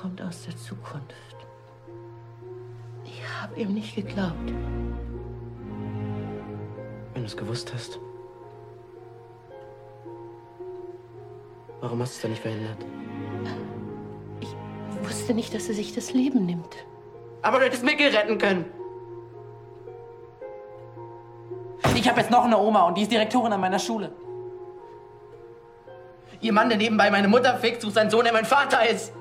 kommt aus der Zukunft. Ich habe ihm nicht geglaubt. Wenn du es gewusst hast. Warum hast du es dann nicht verhindert? Ich wusste nicht, dass er sich das Leben nimmt. Aber du hättest Mickel retten können. Ich habe jetzt noch eine Oma und die ist Direktorin an meiner Schule. Ihr Mann, der nebenbei meine Mutter fickt, sucht seinen Sohn, der mein Vater ist.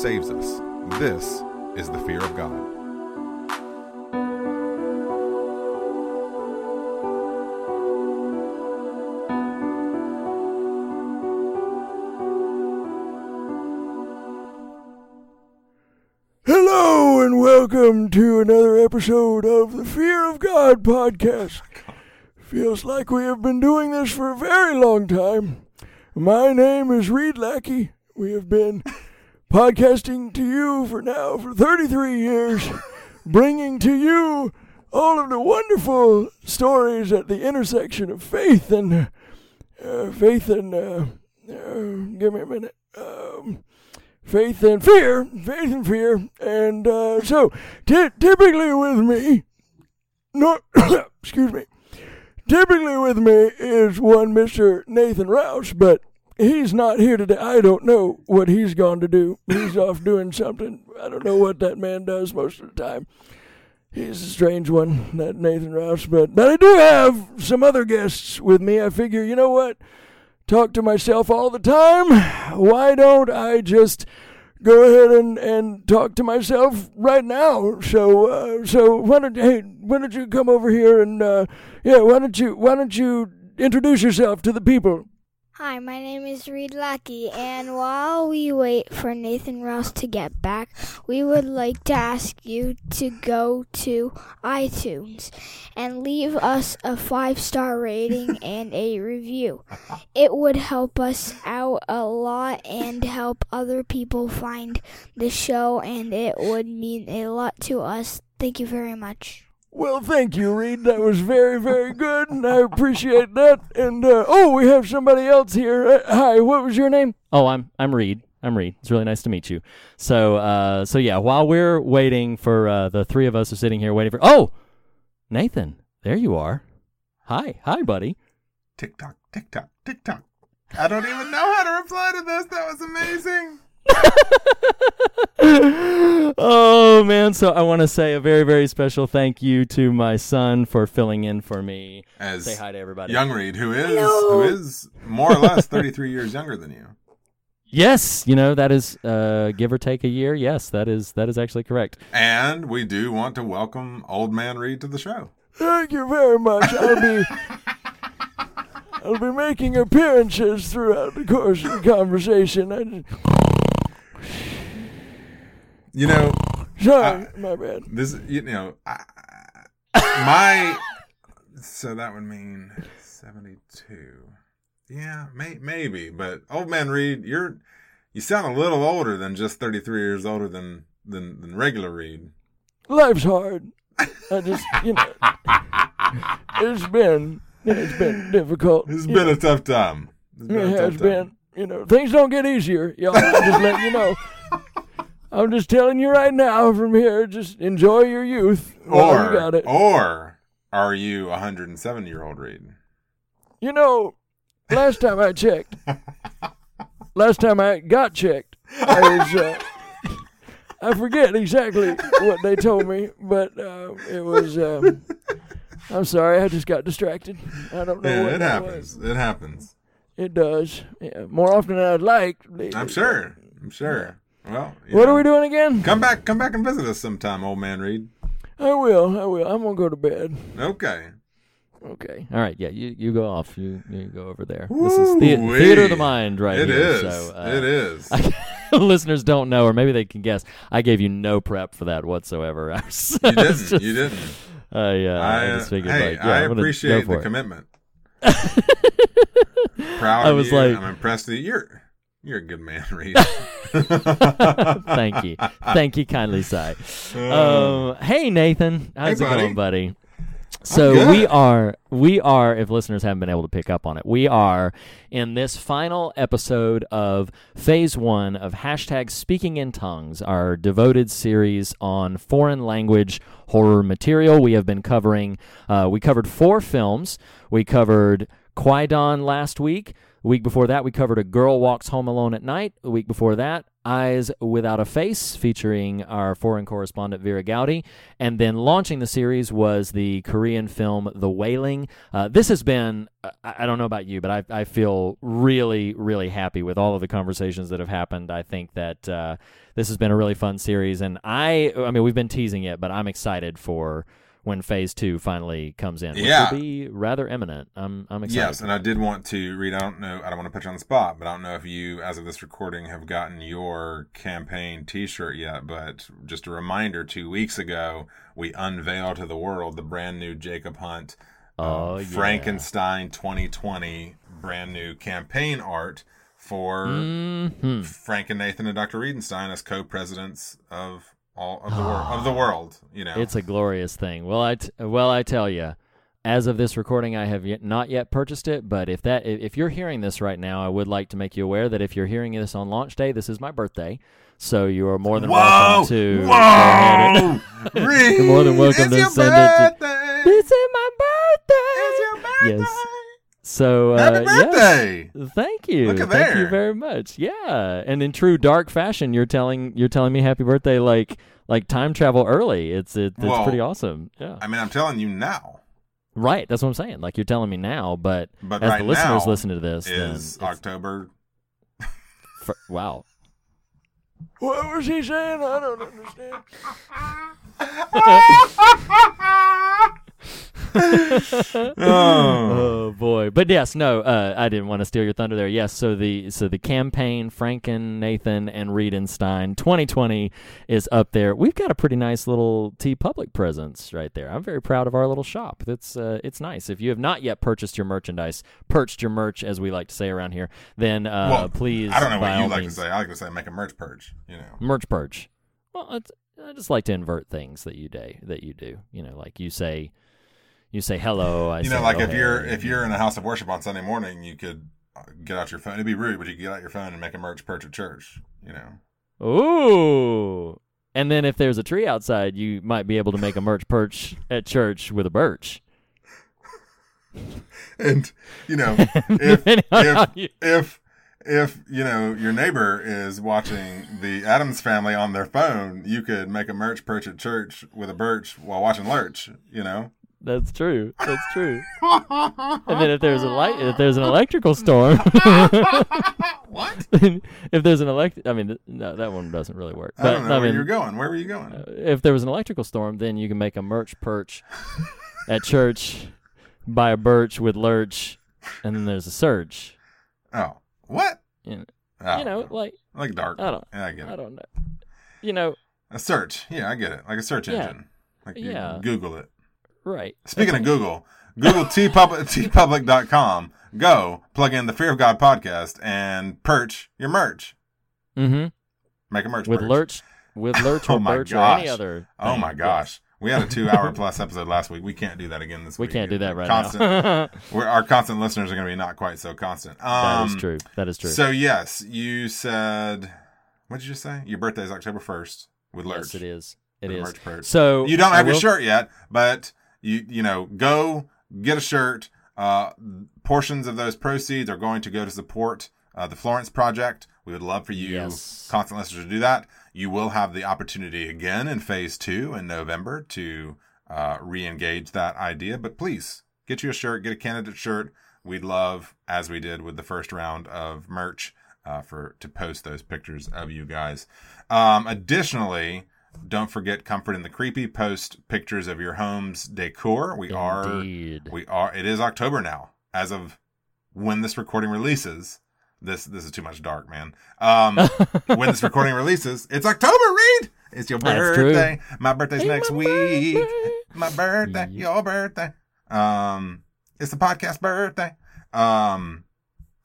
Saves us. This is the fear of God. Hello and welcome to another episode of the Fear of God podcast. Oh Feels like we have been doing this for a very long time. My name is Reed Lackey. We have been podcasting to you for now for 33 years, bringing to you all of the wonderful stories at the intersection of faith and uh, faith and uh, uh, give me a minute. Um, faith and fear, faith and fear, and uh, so ty- typically with me, no, excuse me, typically with me is one Mister Nathan Rouse, but he's not here today. I don't know what he's gone to do. He's off doing something. I don't know what that man does most of the time. He's a strange one, that Nathan Rouse, but but I do have some other guests with me. I figure, you know what? talk to myself all the time. Why don't I just go ahead and, and talk to myself right now? So uh, so why don't hey why don't you come over here and uh, yeah why don't you why don't you introduce yourself to the people? Hi, my name is Reed Lackey, and while we wait for Nathan Rouse to get back, we would like to ask you to go to iTunes and leave us a five star rating and a review. It would help us out a lot and help other people find the show, and it would mean a lot to us. Thank you very much. Well, thank you, Reed. That was very, very good, and I appreciate that. And uh, oh, we have somebody else here. Uh, hi, what was your name? Oh, I'm I'm Reed. I'm Reed. It's really nice to meet you. So uh so yeah, while we're waiting for uh the three of us are sitting here waiting for Oh! Nathan, there you are. Hi. Hi, buddy. Tick tock, tick tock, tick tock. I don't even know how to reply to this. That was amazing. man, so I want to say a very very special thank you to my son for filling in for me. As Say hi to everybody. Young Reed, who is who is more or less 33 years younger than you. Yes, you know that is uh give or take a year. Yes, that is that is actually correct. And we do want to welcome Old Man Reed to the show. Thank you very much. I'll be I'll be making appearances throughout the course of the conversation. I just, You know, sorry, my bad. this you know, I, my so that would mean 72. Yeah, may, maybe, but Old Man Reed, you're you sound a little older than just 33 years older than than, than regular Reed. Life's hard. I just you know it's been it's been difficult. It's been know. a tough time. It's been It a tough has been. You know, things don't get easier, y'all. Just letting you know. I'm just telling you right now from here, just enjoy your youth Or you got it. or are you a 107 year old Reed? You know, last time I checked, last time I got checked, I was, uh, I forget exactly what they told me, but uh, it was, um, I'm sorry, I just got distracted. I don't know Yeah, what it happens. was. It happens. It does. Yeah, more often than I'd like. I'm sure. I'm sure. Well, What know, are we doing again? Come back, come back and visit us sometime, old man Reed. I will. I will. I'm gonna go to bed. Okay. Okay. All right, yeah, you, you go off. You you go over there. this is the, theater of the mind, right It here. is. So, uh, it is. listeners don't know, or maybe they can guess. I gave you no prep for that whatsoever. I You didn't. just- you didn't. Uh, yeah, I, I, uh, just figured hey, like, yeah, I I'm gonna go appreciate the it. commitment. Proud I of was you. like- I'm impressed that you're you're a good man, Reed. Thank you, thank you kindly, Si. Um, hey Nathan, how's Hey, it buddy. going, buddy? So we are we are if listeners haven't been able to pick up on it, we are in this final episode of phase one of hashtag Speaking in Tongues, our devoted series on foreign language horror material. We have been covering uh, we covered four films. We covered Kwaidan last week. The week before that, we covered A Girl Walks Home Alone at Night. The week before that, Eyes Without a Face, featuring our foreign correspondent Vera Gowdy. And then launching the series was the Korean film The Wailing. Uh, this has been, I don't know about you, but I, I feel really, really happy with all of the conversations that have happened. I think that uh, this has been a really fun series. And I, I mean, we've been teasing it, but I'm excited for when phase two finally comes in, which Yeah. will be rather imminent. I'm, I'm excited. Yes, and I did want to read. I don't know. I don't want to put you on the spot, but I don't know if you, as of this recording, have gotten your campaign T-shirt yet. But just a reminder: two weeks ago, we unveiled to the world the brand new Jacob Hunt Oh, yeah. Frankenstein 2020 brand new campaign art for Mhm. Frank and Nathan and Dr. Riedenstein as co-presidents of all of the world of the world. You know, It's a glorious thing. Well, I t- well I tell you, as of this recording, I have yet, not yet purchased it. But if that if you're hearing this right now, I would like to make you aware that if you're hearing this on launch day, this is my birthday. So you are more than Whoa! welcome to Whoa! Reed, you're more than welcome it's to send it. To, birthday. this is my birthday. It's your birthday. Yes. So uh, Happy yes. Thank you. Thank you very much. Yeah. And in true dark fashion, you're telling you're telling me happy birthday like like time travel early. It's it, it's Well, pretty awesome. Yeah. I mean, I'm telling you now. Right. That's what I'm saying. Like you're telling me now, but, But as right the listeners listen to this, Is October? fr- wow. What was he saying? I don't understand. Oh. oh boy but yes no uh, i didn't want to steal your thunder there yes so the so the campaign franken nathan and redenstein 2020 is up there we've got a pretty nice little TeePublic presence right there i'm very proud of our little shop that's uh, it's nice if you have not yet purchased your merchandise perched your merch as we like to say around here then uh, well, please I don't know what you like means- to say. I like to say make a merch purge. You know. merch purge. Well, it's, I just like to invert things that you do. That you do. You know, like you say, you say hello. I you say know, like oh, if you're if you're in a house of worship on Sunday morning, you could uh, get out your phone. It'd be rude, but you could get out your phone and make a merch perch at church. You know. ooh, and then if there's a tree outside, you might be able to make a merch perch at church with a birch. and you know if Depending on how if, if if you know your neighbor is watching the Addams family on their phone, you could make a merch perch at church with a birch while watching Lurch. You know. That's true. That's true. and then if there's a light, if there's an electrical storm, what? if there's an elect, I mean, no, that one doesn't really work. I don't know where mean, you're going. Where were you going? Uh, if there was an electrical storm, then you can make a merch perch at church, by a birch with lurch, and then there's a surge. oh, what? You know, Oh, you know like like dark. I don't, Yeah, I get it. I don't know. You know, A search. Yeah, I get it. Like a search Yeah. engine. Like you Yeah. Google it. Right? Speaking of Google, Google TeePublic, TeePublic.com. Go plug in the Fear of God podcast and perch your merch. Mm-hmm. Make a merch With perch. lurch, with lurch Oh or my birch or any gosh. other. Oh thing. my gosh. We had a two hour plus episode last week. We can't do that again this We week. We can't do that right constant, now. we're, our constant listeners are going to be not quite so constant. Um, that is true. That is true. So, yes, you said, what did you just say? Your birthday is October 1st with Lurch. yes, it is. It is. So you don't have your shirt yet, but you you know go get a shirt. Uh, portions of those proceeds are going to go to support uh, the Florence Project. We would love for you, Yes. constant listeners, to do that. You will have the opportunity again in phase two in November to uh, re-engage that idea. But please get you a shirt, get a candidate shirt. We'd love, as we did with the first round of merch, uh, for to post those pictures of you guys. Um, additionally, don't forget Comfort in the Creepy. Post pictures of your home's decor. We Indeed. are we are. It is October now, as of when this recording releases. This this is too much dark, man. Um, when this recording releases, it's October. Reed, it's your birthday. My birthday's Hey, next my week. birthday. My birthday, your birthday. Um, it's the podcast birthday. Um,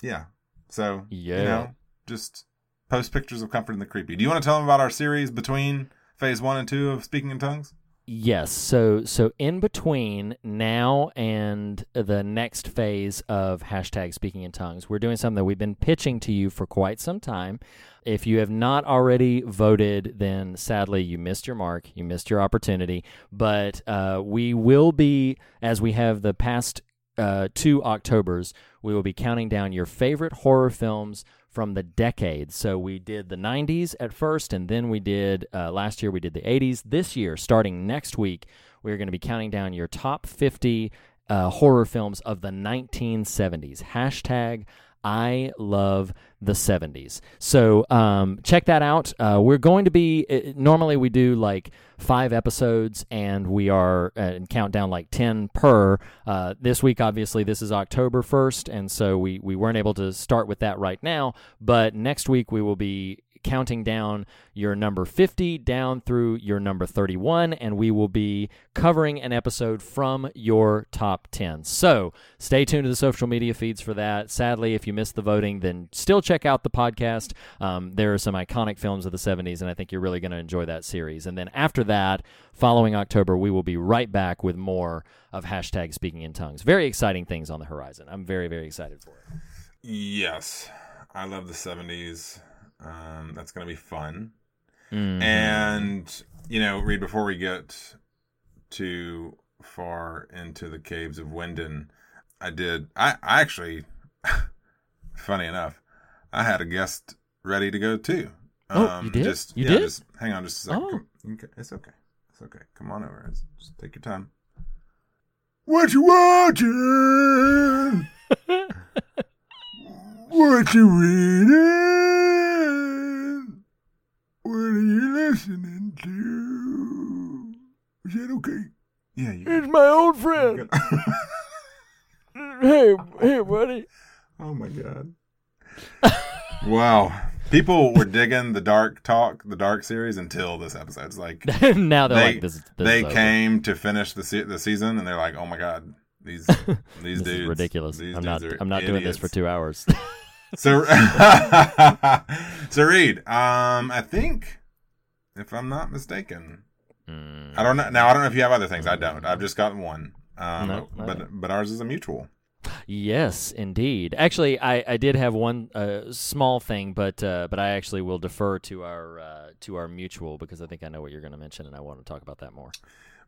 yeah. So Yeah. you know, just post pictures of Comfort in the Creepy. Do you want to tell them about our series between Phase One and Two of Speaking in Tongues? Yes. So so in between now and the next phase of hashtag speaking in tongues, we're doing something that we've been pitching to you for quite some time. If you have not already voted, then sadly you missed your mark. You missed your opportunity. But uh, we will be, as we have the past uh, two Octobers, we will be counting down your favorite horror films from the decades. So we did the 90s at first, and then we did uh, last year we did the 80s. This year, starting next week, we're going to be counting down your top 50 uh, horror films of the 1970s. Hashtag I love the 70s. So um, check that out. Uh, we're going to be, uh, normally we do like five episodes and we are uh, count down like 10 per. Uh, this week, obviously, this is October 1st, and so we, we weren't able to start with that right now. But next week, we will be counting down your number 50 down through your number 31, and we will be covering an episode from your top 10. So stay tuned to the social media feeds for that. Sadly, if you missed the voting, then still check out the podcast. Um, there are some iconic films of the 70s, and I think you're really going to enjoy that series. And then after that, following October, we will be right back with more of hashtag speaking in tongues. Very exciting things on the horizon. I'm very, very excited for it. Yes, I love the '70s. Um, that's gonna be fun. Mhm. And you know, Reed, before we get too far into the caves of Winden, I did. I, I actually, funny enough, I had a guest ready to go too. Oh, you did? Just, You yeah, did? Just hang on, just a second. Oh. Come- okay, it's okay. It's okay. Come on over. Just- Just take your time. What you watching? what you reading? What are you listening to? Is that okay? Yeah, you. It's my old friend. hey, hey, buddy. Oh my god. wow. People were digging the dark talk, the dark series until this episode. It's like now they're they, like, this, this they came to finish the se- the season and they're like, "Oh my god, these these This dudes is ridiculous. These I'm dudes not. I'm not doing this for two hours. So, so Reed, um, I think, if I'm not mistaken, I don't know. Now I don't know if you have other things. I don't. I've just got one. Um, No, but but ours is a mutual. Yes, indeed. Actually, I, I did have one uh, small thing, but uh, but I actually will defer to our uh, to our mutual because I think I know what you're going to mention, and I want to talk about that more.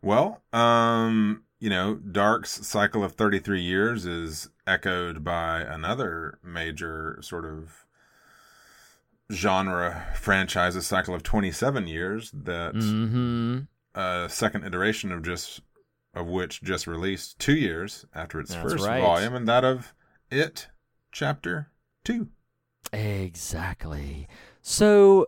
Well, um, you know, Dark's cycle of 33 years is echoed by another major sort of genre franchise, a cycle of 27 years that Mm-hmm. a second iteration of just of which just released 2 years after its That's first right. volume and that of It chapter 2. Exactly. So,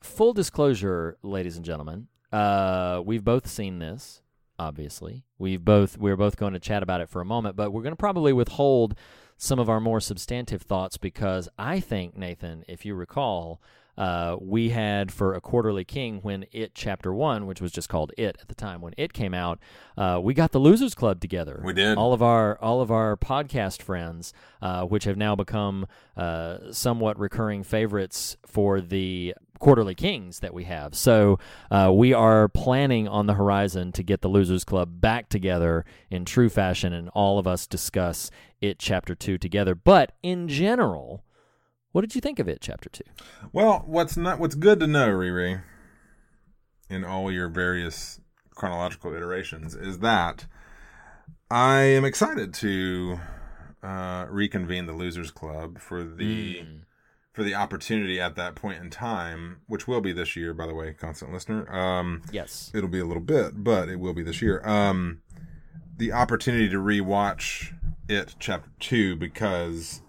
full disclosure, ladies and gentlemen, uh, we've both seen this. Obviously, we've both we're both going to chat about it for a moment, but we're going to probably withhold some of our more substantive thoughts because I think Nathan, if you recall, uh, we had for a quarterly king when it chapter one, which was just called it at the time when it came out, uh, we got the Losers Club together. We did. all of our all of our podcast friends, uh, which have now become uh, somewhat recurring favorites for the quarterly kings that we have. So uh, we are planning on the horizon to get the Losers Club back together in true fashion, and all of us discuss it chapter two together. But in general. What did you think of it, Chapter Two? Well, what's not what's good to know, Riri, in all your various chronological iterations, is that I am excited to uh, reconvene the Losers Club for the for the opportunity at that point in time, which will be this year, by the way, constant listener. Um, Yes. it'll be a little bit, but it will be this year. Um, the opportunity to rewatch it, chapter two, because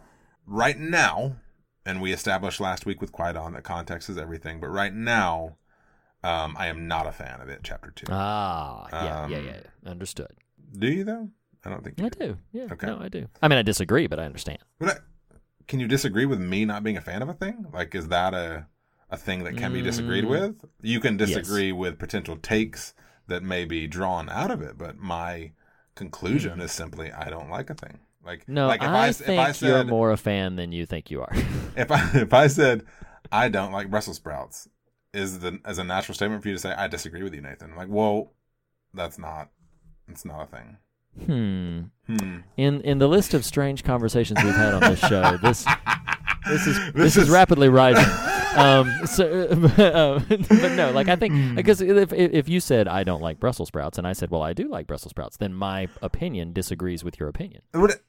right now and we established last week with Kwaidan that context is everything. But right now, um, I am not a fan of it. Chapter two. Ah, yeah, yeah, Um, yeah, yeah. Understood. Do you though? I don't think you I do. Yeah. Okay. No, I do. I mean, I disagree, but I understand. But I, can you disagree with me not being a fan of a thing? Like, is that a a thing that can be disagreed Mm. with? You can Yes. disagree with potential takes that may be drawn out of it, but my conclusion is simply I don't like a thing. Like, Mm. No, like if I, s- think if I you're said more a fan than you think you are. if I if I said I don't like Brussels sprouts, is the as a natural statement for you to say I disagree with you, Nathan? Like, well, that's not it's not a thing. Hmm. Hmm. In in the list of strange conversations we've had on this show, this this is this, This is, is- rapidly rising. um, so, uh, but no, like I Hmm. think because if if you said I don't like Brussels sprouts and I said well I do like Brussels sprouts, then my opinion disagrees with your opinion. It-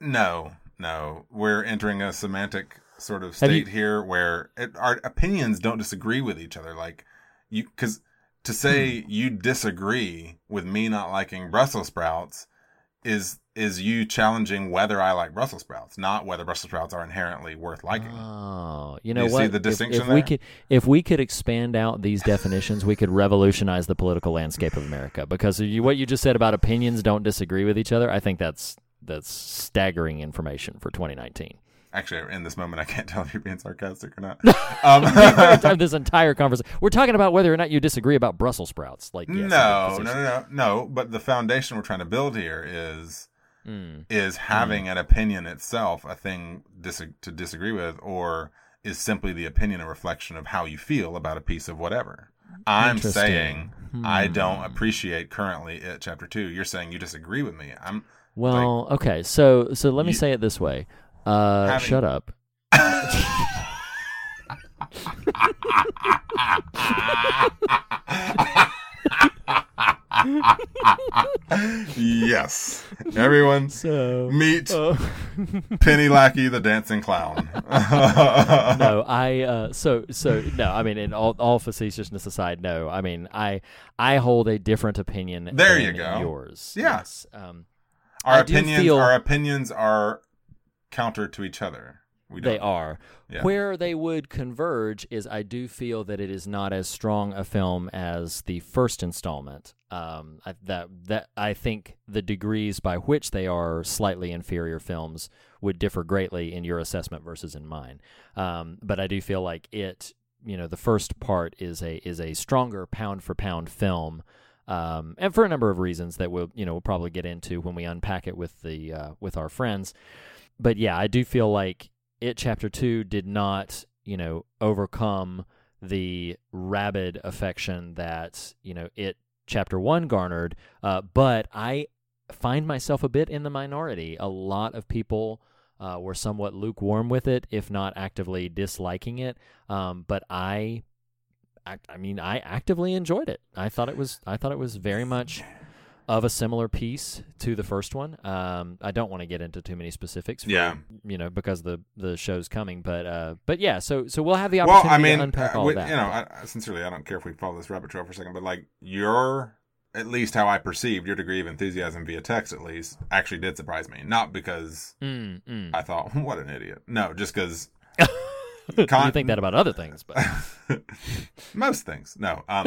no, no. We're entering a semantic sort of Have you- state here where it, our opinions don't disagree with each other. Like you, because to say Hmm. you disagree with me not liking Brussels sprouts is is you challenging whether I like Brussels sprouts, not whether Brussels sprouts are inherently worth liking. Oh, you know you what? see the distinction if, we there? could if we could expand out these definitions, we could revolutionize the political landscape of America. Because you, what you just said about opinions don't disagree with each other, I think that's that's staggering information for 2019. Actually, in this moment, I can't tell if you're being sarcastic or not. Um, time this entire conversation, we're talking about whether or not you disagree about Brussels sprouts. Like, yes, no, no, no, no, no. But the foundation we're trying to build here is Mm. is having an opinion itself a thing dis- to disagree with, or is simply the opinion a reflection of how you feel about a piece of whatever? I'm saying I Hmm. don't appreciate currently it chapter two. You're saying you disagree with me. I'm Well, okay, so so let me You- say it this way. Uh, Having- shut up. yes. Everyone So meet uh, Penny Lackey, the dancing clown. no, I uh, so so no. I mean, in all, all facetiousness aside, no. I mean, I I hold a different opinion. There than you go. Yours, Yeah. Yes. Um, Our I opinions, feel- our opinions are counter to each other. We they are. Yeah. Where they would converge is I do feel that it is not as strong a film as the first installment. Um, I, that that I think the degrees by which they are slightly inferior films would differ greatly in your assessment versus in mine. Um, but I do feel like it, you know, the first part is a is a stronger pound for pound film. Um, and for a number of reasons that we'll you know we'll probably get into when we unpack it with the uh, with our friends. But yeah, I do feel like it chapter two did not you know overcome the rabid affection that you know it chapter one garnered. Uh, but I find myself a bit in the minority. A lot of people uh, were somewhat lukewarm with it, if not actively disliking it. Um, but I, act, I mean, I actively enjoyed it. I thought it was, I thought it was very much of a similar piece to the first one. Um, I don't want to get into too many specifics, for, Yeah. you know, because the the show's coming. But uh, but yeah, so so we'll have the Well, opportunity I mean, to unpack uh, all we- that. you know, I- sincerely, I don't care if we follow this rabbit trail for a second, but like your, at least how I perceived your degree of enthusiasm via text, at least, actually did surprise me. Not because Mm, mm. I thought, what an idiot. No, just because you think that about other things, but most things. No, um,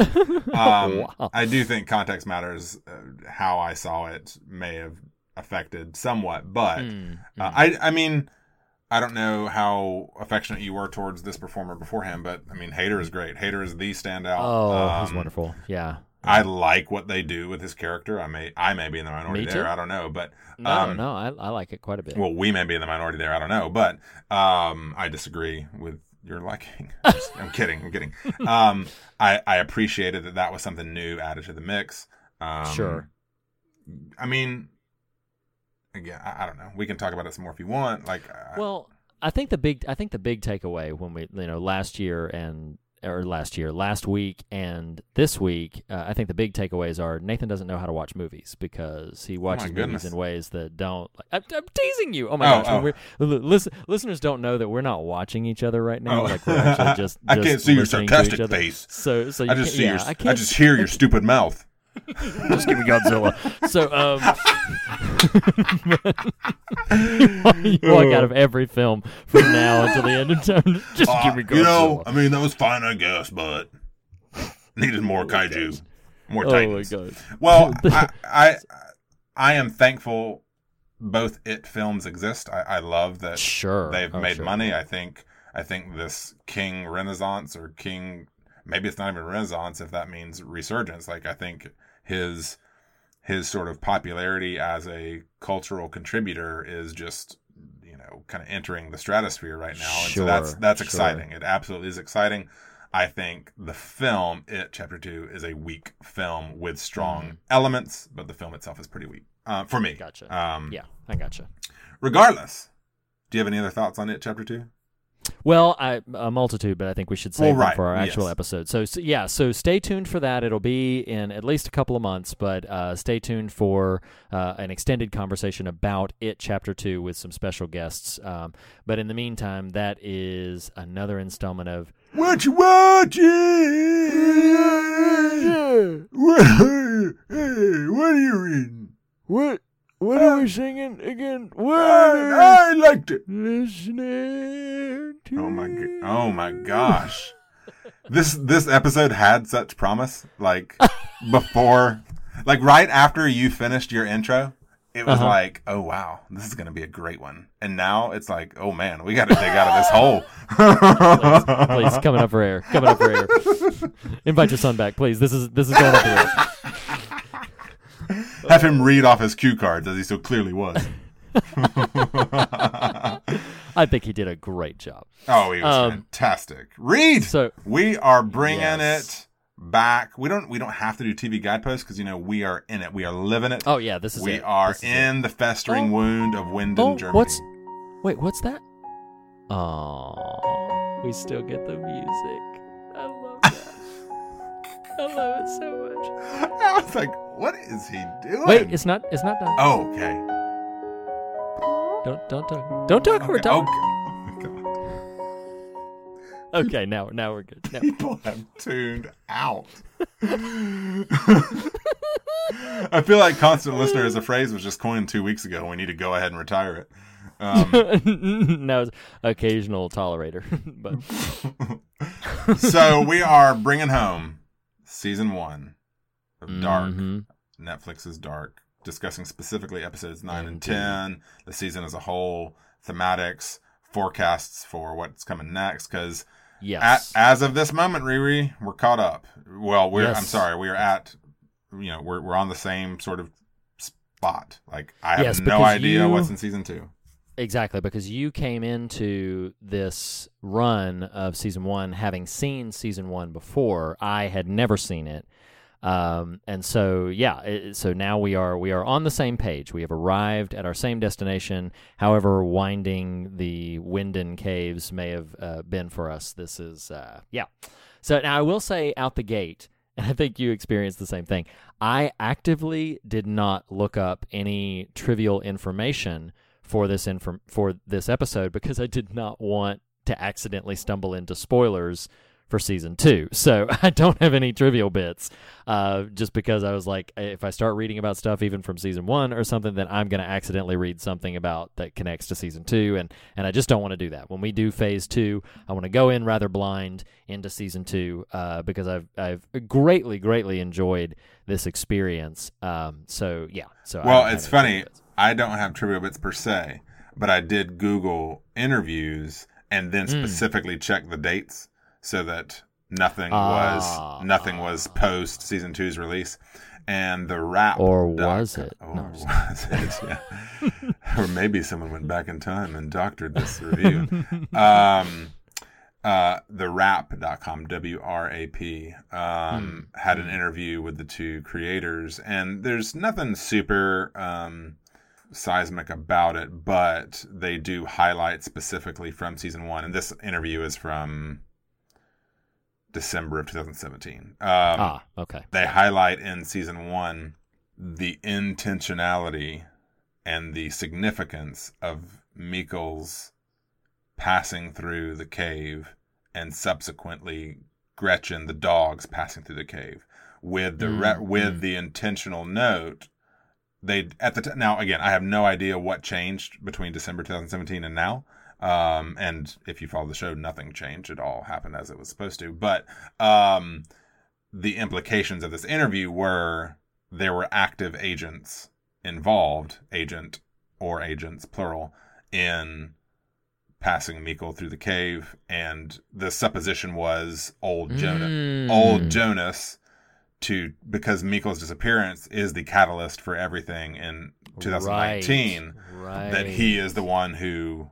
um, Wow. I do think context matters. Uh, how I saw it may have affected somewhat, but Mm, uh, I, I mean, I don't know how affectionate you were towards this performer beforehand, but I mean, Hader is great. Hader is the standout. oh, he's Um, wonderful. Yeah. I like what they do with his character. I may, I may be in the minority there. I don't know, but No, um, no, I, I like it quite a bit. well, we may be in the minority there. I don't know, but um, I disagree with your liking. I'm kidding. I'm kidding. Um, I, I appreciated that that was something new added to the mix. Um, Sure. I mean, again, I, I don't know. We can talk about it some more if you want. Like, uh, Well, I think the big I think the big takeaway when we you know last year and or last year last week and this week uh, I think the big takeaways are Nathan doesn't know how to watch movies because he watches movies in ways that don't. Like, I'm, I'm teasing you. Oh my Oh, gosh! oh. listen, listeners don't know that we're not watching each other right now. Oh. Like we're actually just. I can't see your sarcastic face. So so you I just see yeah, your, I I, just hear your stupid mouth. Just give me Godzilla. So, um, you walk out of every film from now until the end of time. Just Uh, give me Godzilla. you know, I mean, that was fine, I guess, but needed more kaiju, more oh my god. Well, I, I I am thankful both it films exist. I, I love that Sure. they've Oh, made sure. money. I think I think this King Renaissance or King maybe it's not even Renaissance if that means resurgence. Like I think his his sort of popularity as a cultural contributor is just you know kind of entering the stratosphere right now. And so that's Sure, that's sure. exciting. It absolutely is exciting. I think the film, It Chapter Two, is a weak film with strong Mhm. elements, but the film itself is pretty weak uh, for me. Gotcha. Um, Yeah, I gotcha. Regardless, do you have any other thoughts on It Chapter Two? Well, I, a multitude, but I think we should save Well, them for our actual yes. episode. So, so, yeah, so stay tuned for that. It'll be in at least a couple of months, but uh, stay tuned for uh, an extended conversation about it, Chapter Two, with some special guests. Um, but in the meantime, that is another installment of What you watching? What, what are you reading? What? What are we singing again? What? I, I liked it. Listening to Oh my, go- oh my gosh! This this episode had such promise. Like before, like right after you finished your intro, it was Uh-huh. like, oh wow, this is gonna be a great one. And now it's like, oh man, we got to dig out of this hole. please coming up for air, coming up for air. Invite your son back, please. This is this is going up for air. Have him read off his cue cards as he so clearly was. I think he did a great job. Oh, he was Um, fantastic. Read. So we are bringing Yes. it back. We don't. We don't have to do TV guideposts because you know we are in it. We are living it. Oh yeah, this is we it. are is in the festering Oh. wound of Winden, Oh, Germany. what's wait? What's that? Oh, we still get the music. I love that. I love it so much. I was like, what is he doing? Wait, it's not. It's not done. Oh, okay. Don't don't talk. Don't talk. We're Okay, done. okay. Okay, now now we're good. Now. People have tuned out. I feel like constant listener as a phrase was just coined two weeks ago. We need to go ahead and retire it. Um, now occasional tolerator, but so we are bringing home season one of Dark. Mhm. Netflix's Dark, discussing specifically episodes nine and Indeed. ten, the season as a whole, thematics, forecasts for what's coming next. Because yes, as of this moment, Riri, we're caught up. Well, we're I'm sorry, we are at you know we're we're on the same sort of spot. Like I have Yes, no idea you- what's in season two. Exactly, because you came into this run of season one having seen season one before. I had never seen it, um, and so yeah, it, so now we are we are on the same page. We have arrived at our same destination. However, winding the Winden caves may have uh, been for us. This is uh, yeah. So now I will say out the gate, and I think you experienced the same thing. I actively did not look up any trivial information for this inform- for this episode because I did not want to accidentally stumble into spoilers for season two. So I don't have any trivial bits, uh, just because I was like, if I start reading about stuff even from season one or something, then I'm going to accidentally read something about that connects to season two, and and I just don't want to do that. When we do phase two, I want to go in rather blind into season two uh, because I've I've greatly greatly enjoyed this experience. Um, so yeah, so Well, it's funny. I don't have trivial bits per se, but I did Google interviews and then Mm. specifically check the dates so that nothing Ah. was nothing was post season two's release. And the rap Or doc- was it? Or No, was it? Yeah. or maybe someone went back in time and doctored this review. um, uh, the Wrap.com, W R A P, um, had an interview with the two creators, and there's nothing super um, seismic about it, but they do highlight specifically from season one. And this interview is from December of 2017. Um, ah, okay. they highlight in season one the intentionality and the significance of Mikkel's passing through the cave and subsequently Gretchen, the dogs, passing through the cave. with the re- with the intentional note they at the t- now again I have no idea what changed between December 2017 and now. Um, and if you follow the show, nothing changed. It all happened as it was supposed to. But um, the implications of this interview were there were active agents involved, agent or agents plural, in passing Mikkel through the cave, and the supposition was old Jonas, Mm. old Jonas, to because Mikkel's disappearance is the catalyst for everything in 2019. Right. That he is the one who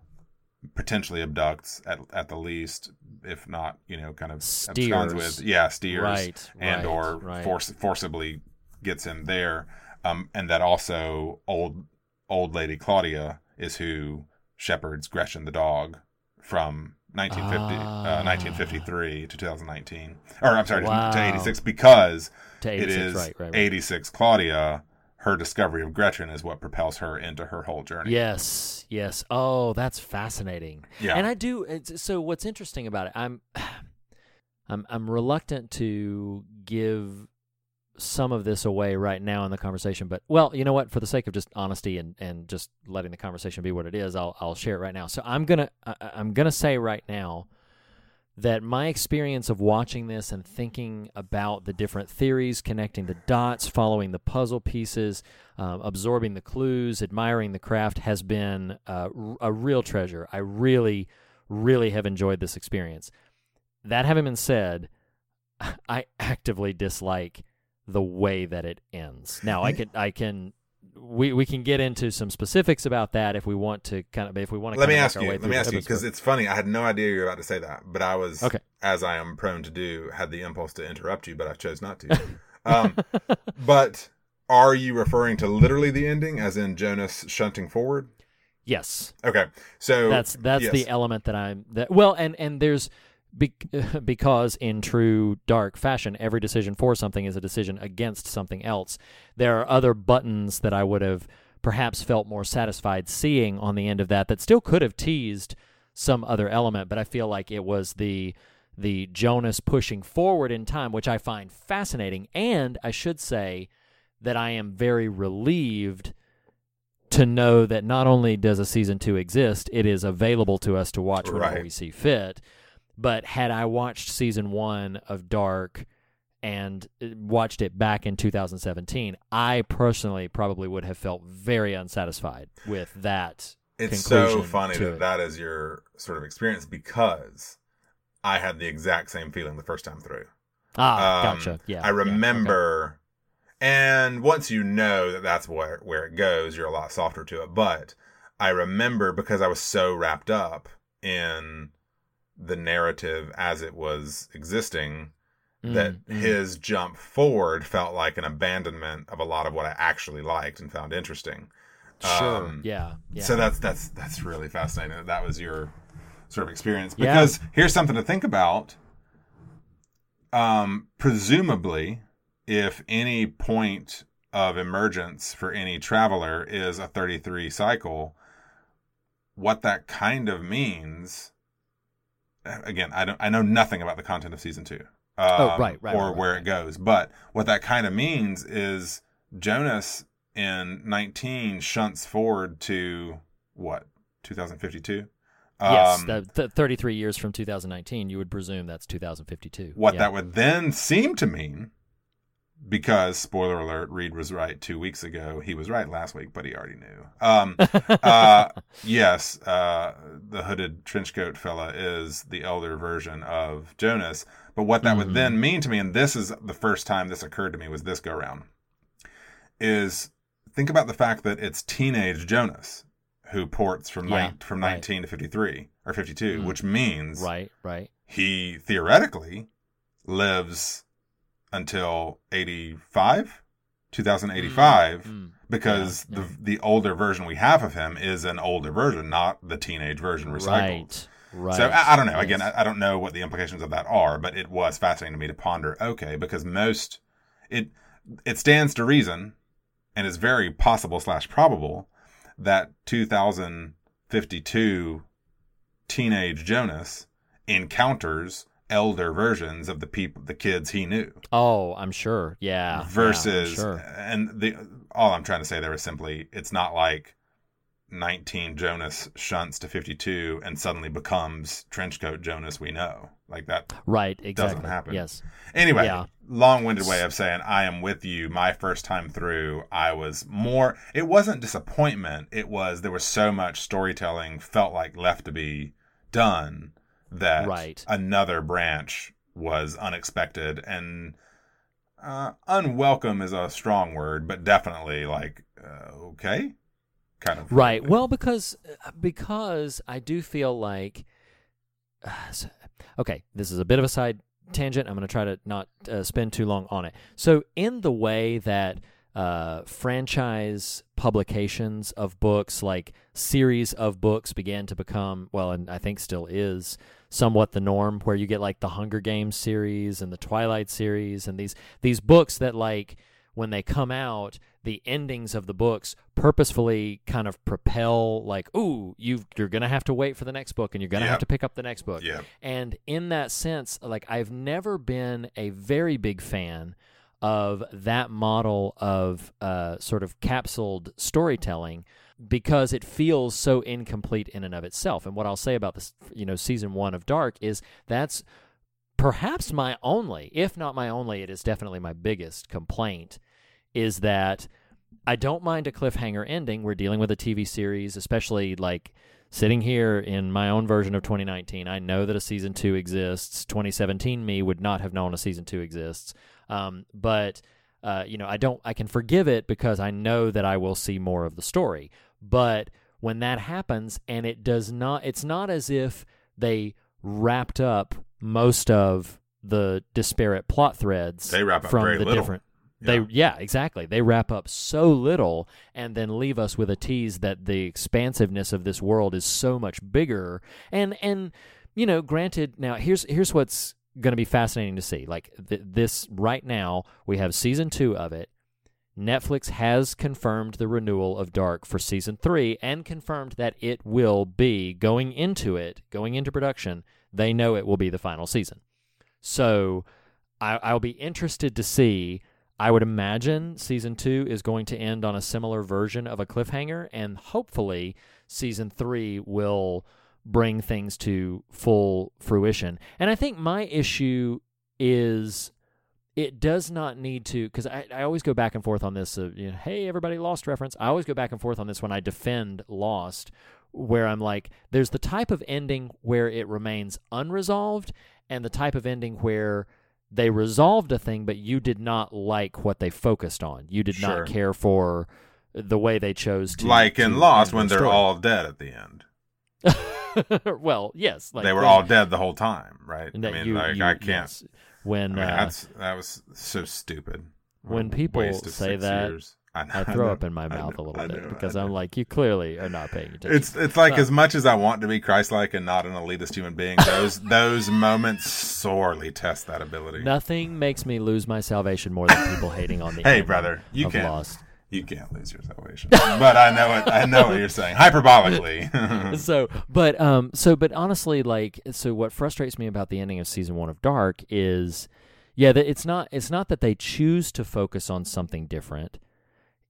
potentially abducts at at the least, if not, you know, kind of Steers. with yeah steers Right, and right, or right. force forcibly gets him there, um, and that also old old lady Claudia is who shepherds Gretchen the dog from 1950, Ah. uh, 1953 to 2019, or I'm sorry, to- Wow. to 86 because To it 86, is right, right, right. 86 Claudia. Her discovery of Gretchen is what propels her into her whole journey. Yes, yes. Oh, that's fascinating. Yeah. And I do. So what's interesting about it, I'm, I'm, I'm reluctant to give some of this away right now in the conversation, but well, you know what? For the sake of just honesty and, and just letting the conversation be what it is, I'll I'll share it right now. So I'm gonna I, I'm gonna say right now that my experience of watching this and thinking about the different theories, connecting the dots, following the puzzle pieces, um, absorbing the clues, admiring the craft has been uh, a real treasure. I really, really have enjoyed this experience. That having been said, I actively dislike the way that it ends. Now, I can, I can. We, we can get into some specifics about that if we want to kind of if we want to Let me ask you. Let me ask you because it's funny. I had no idea you were about to say that, but I was Okay. as I am prone to do, had the impulse to interrupt you, but I chose not to. um, but are you referring to literally the ending, as in Jonas shunting forward? yes Okay, so that's that's yes. the element that I'm that well and and there's be, because in true dark fashion every decision for something is a decision against something else there are other buttons that I would have perhaps felt more satisfied seeing on the end of that that still could have teased some other element but I feel like it was the the Jonas pushing forward in time which I find fascinating and I should say that I am very relieved to know that not only does a season two exist, it is available to us to watch whenever Right. we see fit. But had I watched season one of Dark and uh, watched it back in 2017, I personally probably would have felt very unsatisfied with that. It's so funny that it. that is your sort of experience because I had the exact same feeling the first time through. Ah, Um, gotcha. Yeah, I yeah, okay. remember, and once you know that that's where where it goes, you're a lot softer to it. But I remember because I was so wrapped up in the narrative as it was existing that Mm, mm. his jump forward felt like an abandonment of a lot of what I actually liked and found interesting. Sure. Um, yeah. Yeah. So that's that's that's really fascinating. That that was your sort of experience Yeah. because here's something to think about. Um, presumably, if any point of emergence for any traveler is a 33 cycle, what that kind of means. Again, I don't. I know nothing about the content of season two. Um, Oh, right, right, or right, where it goes. But what that kind of means is Jonas in 19 shunts forward to what 2052. yes, Um, the, th- 33 years from 2019, you would presume that's 2052. what Yeah. that would then seem to mean, because spoiler alert, Reed was right two weeks ago. He was right last week, but he already knew. Um, uh, yes, uh, the hooded trenchcoat fella is the elder version of Jonas. But what that Mhm. would then mean to me, and this is the first time this occurred to me, was this go round, is think about the fact that it's teenage Jonas who ports from Yeah, from right. 19 to 53 or 52, Mm. which means Right, right. he theoretically lives until 85 2085 Mm, because yeah, yeah. the the older version we have of him is an older version not the teenage version recycled Right, right. so I, I don't know again. I, I don't know what the implications of that are but it was fascinating to me to ponder okay because most it it stands to reason and is very possible slash probable that 2052 teenage Jonas encounters elder versions of the people, the kids he knew. Oh, I'm sure. Yeah. yeah, versus sure. and the all I'm trying to say there is simply it's not like 19 Jonas shunts to 52 and suddenly becomes trenchcoat Jonas we know like that Right. Exactly. doesn't happen Yes. anyway Yeah. long-winded way of saying I am with you my first time through I was more it wasn't disappointment it was there was so much storytelling felt like left to be done that Right. another branch was unexpected and uh, unwelcome is a strong word, but definitely like uh, okay, kind of Right. Well, because because I do feel like so- okay, this is a bit of a side tangent. I'm going to try to not uh, spend too long on it. So, in the way that uh, franchise publications of books, like series of books, began to become well, and I think still is somewhat the norm, where you get like the Hunger Games series and the Twilight series, and these these books that like when they come out, the endings of the books purposefully kind of propel like, ooh, you you're gonna have to wait for the next book and you're gonna have to pick up the next book. Yep. And in that sense, like I've never been a very big fan of that model of uh, sort of capsuled storytelling because it feels so incomplete in and of itself. And what I'll say about this, you know, season one of Dark is that's perhaps my only, if not my only, it is definitely my biggest complaint is that I don't mind a cliffhanger ending. We're dealing with a TV series, especially like sitting here in my own version of 2019. I know that a season two exists. 2017 me would not have known a season two exists. Um, but uh, you know, I don't. I can forgive it because I know that I will see more of the story. But when that happens, and it does not, it's not as if they wrapped up most of the disparate plot threads. They wrap up from very the little. different. They yeah, exactly. They wrap up so little and then leave us with a tease that the expansiveness of this world is so much bigger. And and you know, granted, now here's here's what's going to be fascinating to see. Like th- this right now, we have season 2 of it. Netflix has confirmed the renewal of Dark for season 3 and confirmed that it will be going into it, going into production. They know it will be the final season. So I, I'll be interested to see. I would imagine season two is going to end on a similar version of a cliffhanger, and hopefully, season three will bring things to full fruition. And I think my issue is it does not need to because I, I always go back and forth on this of you know, hey everybody lost reference i always go back and forth on this when i defend lost where i'm like there's the type of ending where it remains unresolved and the type of ending where they resolved a thing but you did not like what they focused on you did Sure. not care for the way they chose to like in to Lost when they're all dead at the end. well yes like they were all dead the whole time, right? I mean, you- like you- I can't. yes. When I mean, uh, that's that was so stupid. when people say that, years. I, know, I I throw know, up in my mouth know, a little I bit because I I'm like, you clearly are not paying attention. It's it's like as much as I want to be Christ-like and not an elitist human being, those those moments sorely test that ability. nothing makes me lose my salvation more than people hating on the Hey, brother, you of can't. Lost. You can't lose your salvation. but I know it. I know what you're saying. Hyperbolically. so but um so but honestly like so what frustrates me about the ending of season one of dark is yeah that it's not it's not that they choose to focus on something different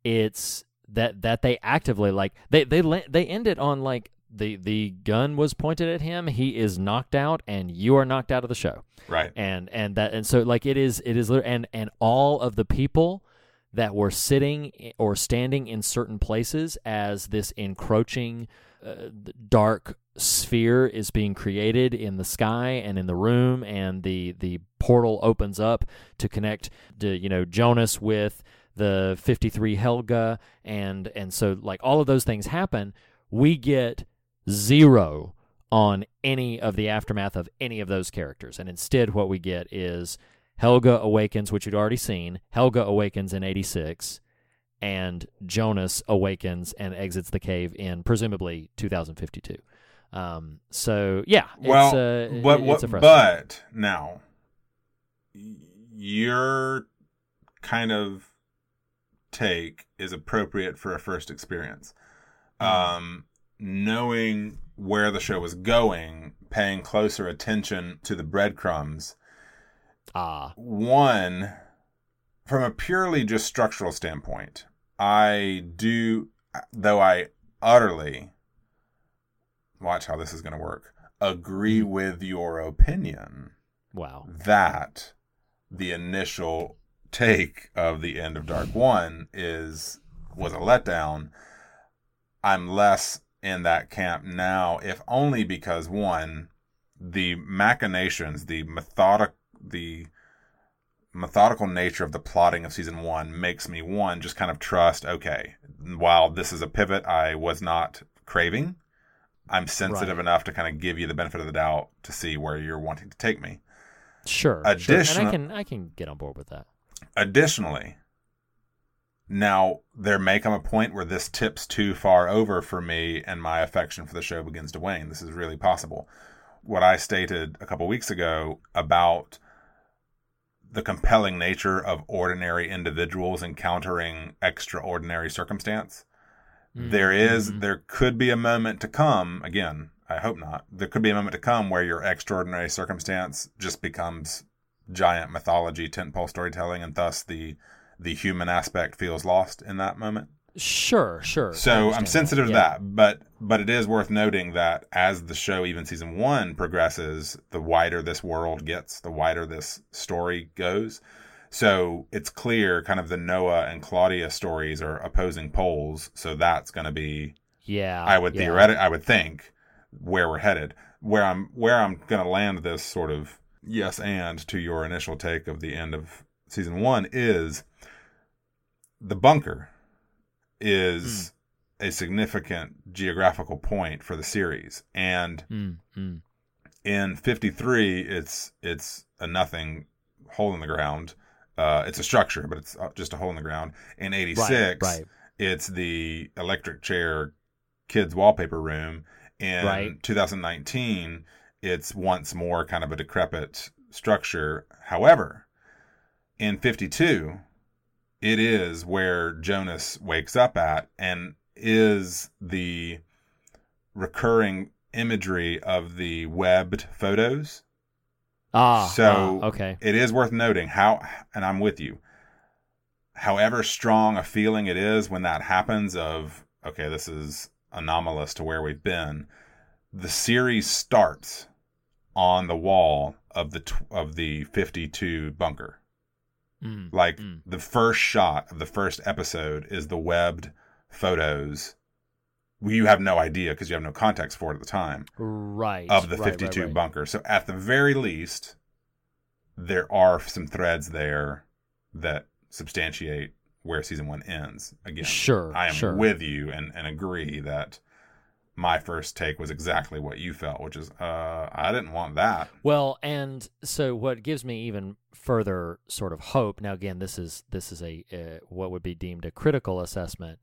it's that that they actively like they they they end it on like the the gun was pointed at him he is knocked out and you are knocked out of the show right. and and that and so like it is it is and and all of the people that were sitting or standing in certain places as this encroaching uh, dark sphere is being created in the sky and in the room and the the portal opens up to connect to you know Jonas with the 53 Helge and and so like all of those things happen. We get zero on any of the aftermath of any of those characters and instead what we get is Helge awakens which you'd already seen Helge awakens in 86 and Jonas awakens and exits the cave in presumably 2052 um so yeah Well, it's, uh, but it's what? But now, your kind of take is appropriate for a first experience. Mm-hmm. Um, knowing where the show was going paying closer attention to the breadcrumbs. Ah, One, from a purely just structural standpoint, I do, though I utterly, watch how this is going to work, agree with your opinion wow. that the initial take of the end of Dark One is was a letdown. I'm less in that camp now, if only because one, the machinations, the methodic, the methodical nature of the plotting of season one makes me one just kind of trust. Okay, while this is a pivot, I was not craving. I'm sensitive Right. enough to kind of give you the benefit of the doubt to see where you're wanting to take me. Sure. sure. And I can I can get on board with that. Additionally, now there may come a point where this tips too far over for me and my affection for the show begins to wane. This is really possible. What I stated a couple weeks ago about the compelling nature of ordinary individuals encountering extraordinary circumstance. There is, mm-hmm. there could be a moment to come, again, I hope not, there could be a moment to come where your extraordinary circumstance just becomes giant mythology, tentpole storytelling, and thus the the human aspect feels lost in that moment. Sure, sure. So I'm sensitive to Yeah. that, but but it is worth noting that as the show, even season one, progresses, the wider this world gets, the wider this story goes. So it's clear, kind of the Noah and Claudia stories are opposing poles. So that's going to be, Yeah. I would yeah. theoretic, I would think, where we're headed. Where I'm where I'm going to land this sort of yes and to your initial take of the end of season one is the bunker is a significant geographical point for the series and Mm, mm. in 53 it's it's a nothing hole in the ground uh it's a structure but it's uh, just a hole in the ground in 86 right. it's the electric chair kids wallpaper room in Right. 2019 it's once more kind of a decrepit structure however in 52 it is where Jonas wakes up at and is the recurring imagery of the webbed photos. Ah. so ah, okay. it is worth noting how, and I'm with you, however strong a feeling it is when that happens of, okay, this is anomalous to where we've been, the series starts on the wall of the, tw- of the 52 bunker. Mm. Like Mm. the first shot of the first episode is the webbed photos. You have no idea because you have no context for it at the time Right. of the right, right, 52 right. bunker. So at the very least, there are some threads there that substantiate where season one ends. Again, Sure, I am sure. with you and, and agree that my first take was exactly what you felt, which is uh, I didn't want that. Well, and so what gives me even further sort of hope. Now, again, this is this is a uh, what would be deemed a critical assessment.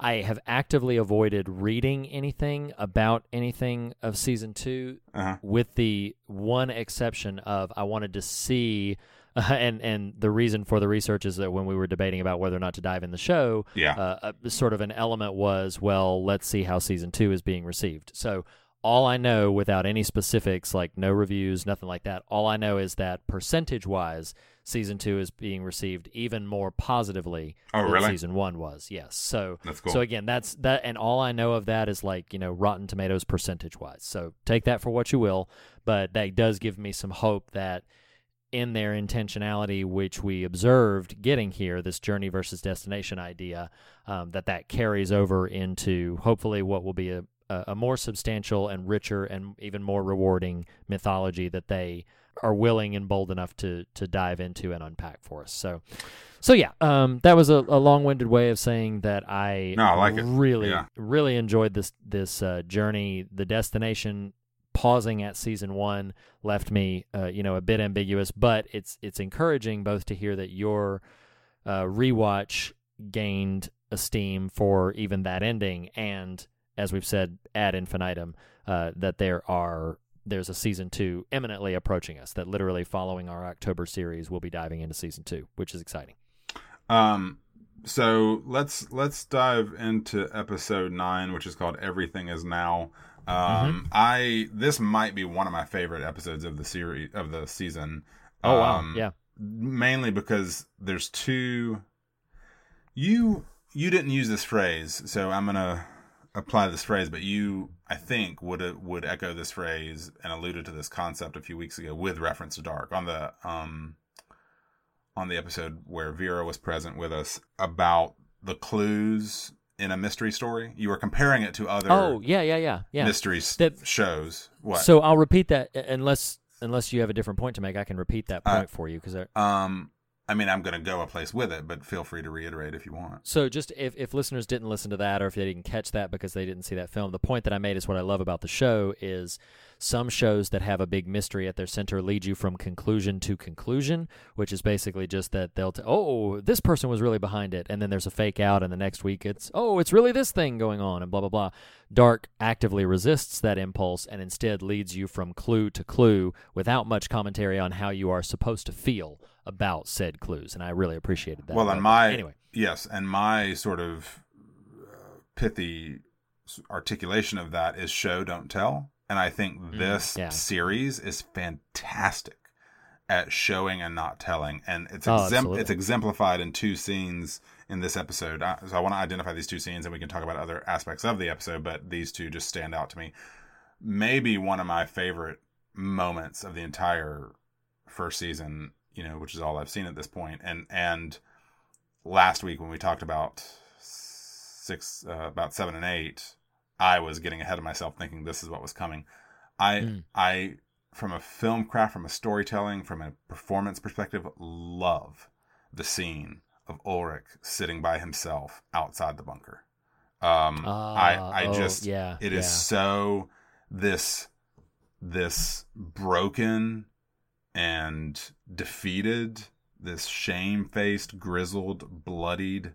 I have actively avoided reading anything about anything of season two, Uh-huh. with the one exception of I wanted to see, and and the reason for the research is that when we were debating about whether or not to dive in the show, Yeah. uh, uh, sort of an element was, well, let's see how season two is being received. So all I know, without any specifics, like no reviews, nothing like that, all I know is that percentage wise, season two is being received even more positively Oh, than really? season one was. Yes. So That's cool. So again, that's that, and all I know of that is like you know Rotten Tomatoes percentage wise. So take that for what you will, but that does give me some hope that in their intentionality, which we observed getting here, this journey versus destination idea, um, that that carries over into hopefully what will be a, a, more substantial and richer and even more rewarding mythology that they are willing and bold enough to to dive into and unpack for us. So, so yeah, um, that was a, a long-winded way of saying that I, No, I like really Yeah. really enjoyed this this uh, journey. The destination pausing at season one left me, uh, you know, a bit ambiguous, but it's it's encouraging both to hear that your uh, rewatch gained esteem for even that ending, and as we've said ad infinitum, uh, that there are there's a season two imminently approaching us. That literally following our October series, we'll be diving into season two, which is exciting. Um, so let's let's dive into episode nine, which is called "Everything Is Now." Um, I this might be one of my favorite episodes of the series of the season. Oh, wow. Um, Yeah. mainly because there's two. You you didn't use this phrase, so I'm gonna apply this phrase, but you I think would would echo this phrase and alluded to this concept a few weeks ago with reference to Dark on the um on the episode where Vera was present with us about the clues in a mystery story. You were comparing it to other Oh, yeah, yeah, yeah, yeah. mystery That- shows. What? So I'll repeat that uh, unless unless you have a different point to make. I can repeat that Uh, point for you because um, I mean, I'm going to go a place with it, but feel free to reiterate if you want. So just if, if listeners didn't listen to that or if they didn't catch that because they didn't see that film, the point that I made is what I love about the show is some shows that have a big mystery at their center lead you from conclusion to conclusion, which is basically just that they'll t- oh this person was really behind it, and then there's a fake out, and the next week it's oh it's really this thing going on, and blah blah blah. Dark actively resists that impulse and instead leads you from clue to clue without much commentary on how you are supposed to feel about said clues, and I really appreciated that. well, and my anyway. yes, and my sort of uh, pithy articulation of that is show don't tell, and I think this Mm, yeah. series is fantastic at showing and not telling, and it's Oh, exemp- it's exemplified in two scenes in this episode. I, so I want to identify these two scenes, and we can talk about other aspects of the episode, but these two just stand out to me. Maybe one of my favorite moments of the entire first season, you know, which is all I've seen at this point, and and last week when we talked about six, uh, about seven and eight, I was getting ahead of myself, thinking this is what was coming. I Mm. I from a film craft, from a storytelling, from a performance perspective, love the scene of Ulrich sitting by himself outside the bunker. Um, I Ah, I oh, just yeah, it is yeah. so this this broken and defeated this shamefaced grizzled bloodied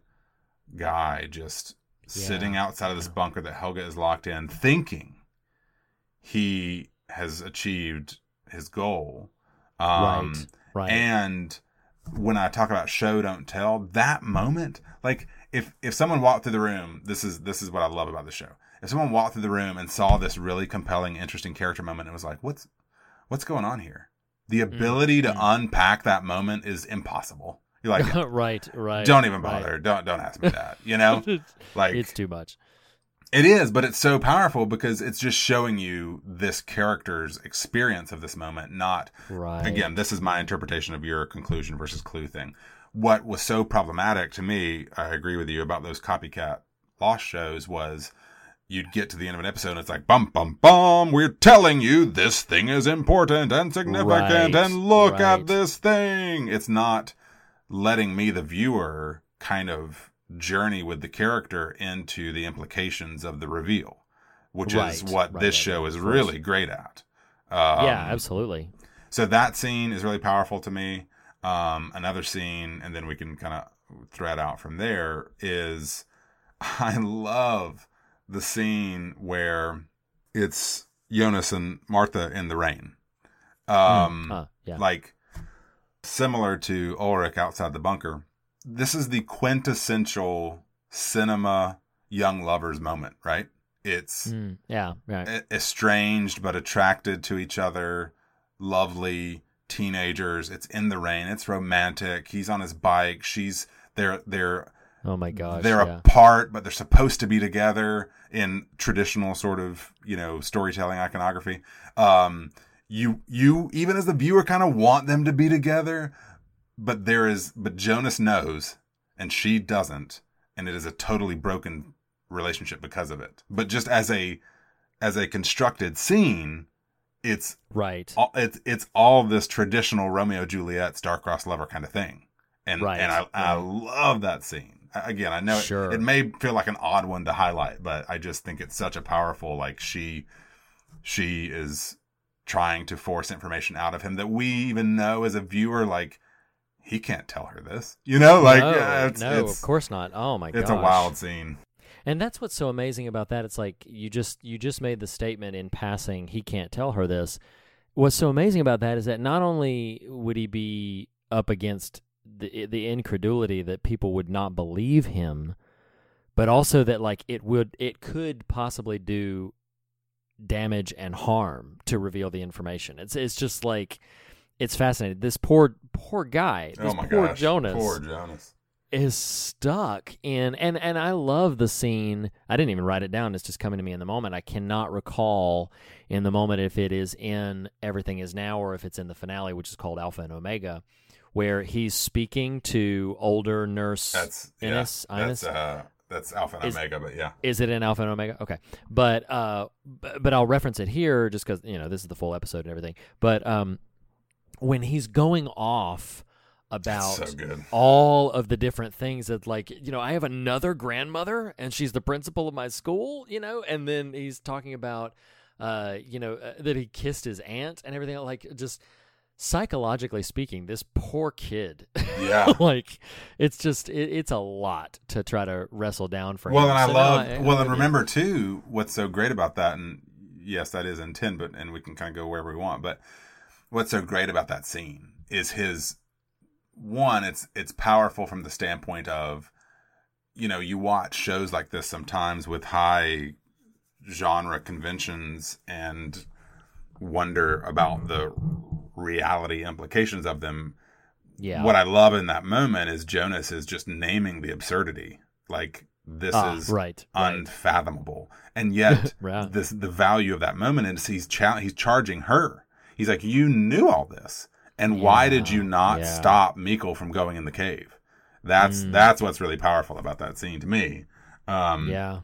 guy just sitting outside of this bunker that Helge is locked in thinking he has achieved his goal. Um Right, right. and when i talk about show don't tell that moment like if if someone walked through the room this is this is what i love about the show. If someone walked through the room and saw this really compelling interesting character moment and was like what's what's going on here? The Mm, ability to unpack that moment is impossible you're like right, right. don't even right. bother don't don't ask me that you know like it's too much. it is, but it's so powerful because it's just showing you this character's experience of this moment, not Right. again, this is my interpretation of your conclusion versus clue thing. What was so problematic to me, I agree with you about those copycat lost shows was you'd get to the end of an episode and it's like bum bum bum, we're telling you this thing is important and significant Right, and look right. at this thing. It's not letting me the viewer kind of journey with the character into the implications of the reveal, which is what right, this right, show right, is really great at. Um, yeah, absolutely. So that scene is really powerful to me. Um, another scene, and then we can kind of thread out from there, is I love the scene where it's Jonas and Martha in the rain. Um, Huh, yeah. like similar to Ulrich outside the bunker. This is the quintessential cinema young lovers moment, right? It's Mm, yeah, right. estranged but attracted to each other, lovely teenagers. It's in the rain. It's romantic. He's on his bike. She's they're they're Oh my god they're yeah. apart, but they're supposed to be together in traditional sort of you know storytelling iconography. Um, you you even as the viewer kind of want them to be together, but there is but Jonas knows and she doesn't, and it is a totally broken relationship because of it. But just as a as a constructed scene, it's right. all, it's it's all this traditional Romeo Juliet star-crossed lover kind of thing, and Right, and I I love that scene. Again, I know it- it, may feel like an odd one to highlight, but I just think it's such a powerful like she she is trying to force information out of him that we even know as a viewer like he can't tell her this, you know, like no, uh, it's, no, it's, of course not. Oh my god. it's a wild scene. And that's what's so amazing about that. It's like you just you just made the statement in passing. He can't tell her this. What's so amazing about that is that not only would he be up against the the incredulity that people would not believe him, but also that like it would it could possibly do damage and harm to reveal the information. It's it's just like it's fascinating. This poor poor guy, this oh my poor gosh, Jonas, poor Jonas. is stuck in and and I love the scene. I didn't even write it down. It's just coming to me in the moment. I cannot recall in the moment if it is in Everything Is Now or if it's in the finale, which is called Alpha and Omega, where he's speaking to older nurse That's yeah, Ines. Ines? that's uh, that's Alpha and Is- Omega, but yeah. Is it in Alpha and Omega? Okay, but uh, b- but I'll reference it here just because you know this is the full episode and everything. But um, when he's going off about so all of the different things that like you know I have another grandmother and she's the principal of my school, you know, and then he's talking about uh, you know uh, that he kissed his aunt and everything like just psychologically speaking this poor kid Yeah. like it's just it, it's a lot to try to wrestle down for Well, him and I So love. I- well, I'm and remember too, what's so great about that, and yes, that is in ten, but and we can kind of go wherever we want. But what's so great about that scene is his one. It's it's powerful from the standpoint of, you know, you watch shows like this sometimes with high genre conventions and wonder about the reality implications of them yeah what I love in that moment is Jonas is just naming the absurdity. Like this Ah, is right, right. unfathomable, and yet Right. this the value of that moment is he's cha- he's charging her. He's like, you knew all this, and why did you not yeah. stop Mikkel from going in the cave? That's Mm. that's what's really powerful about that scene to me. Um, yeah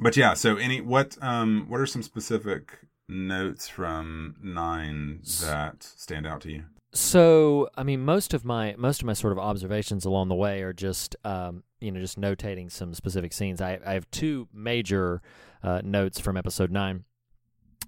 but yeah. So any what um what are some specific notes from nine that stand out to you? So, I mean, most of my most of my sort of observations along the way are just um, you know just notating some specific scenes. I, I have two major uh, notes from episode nine.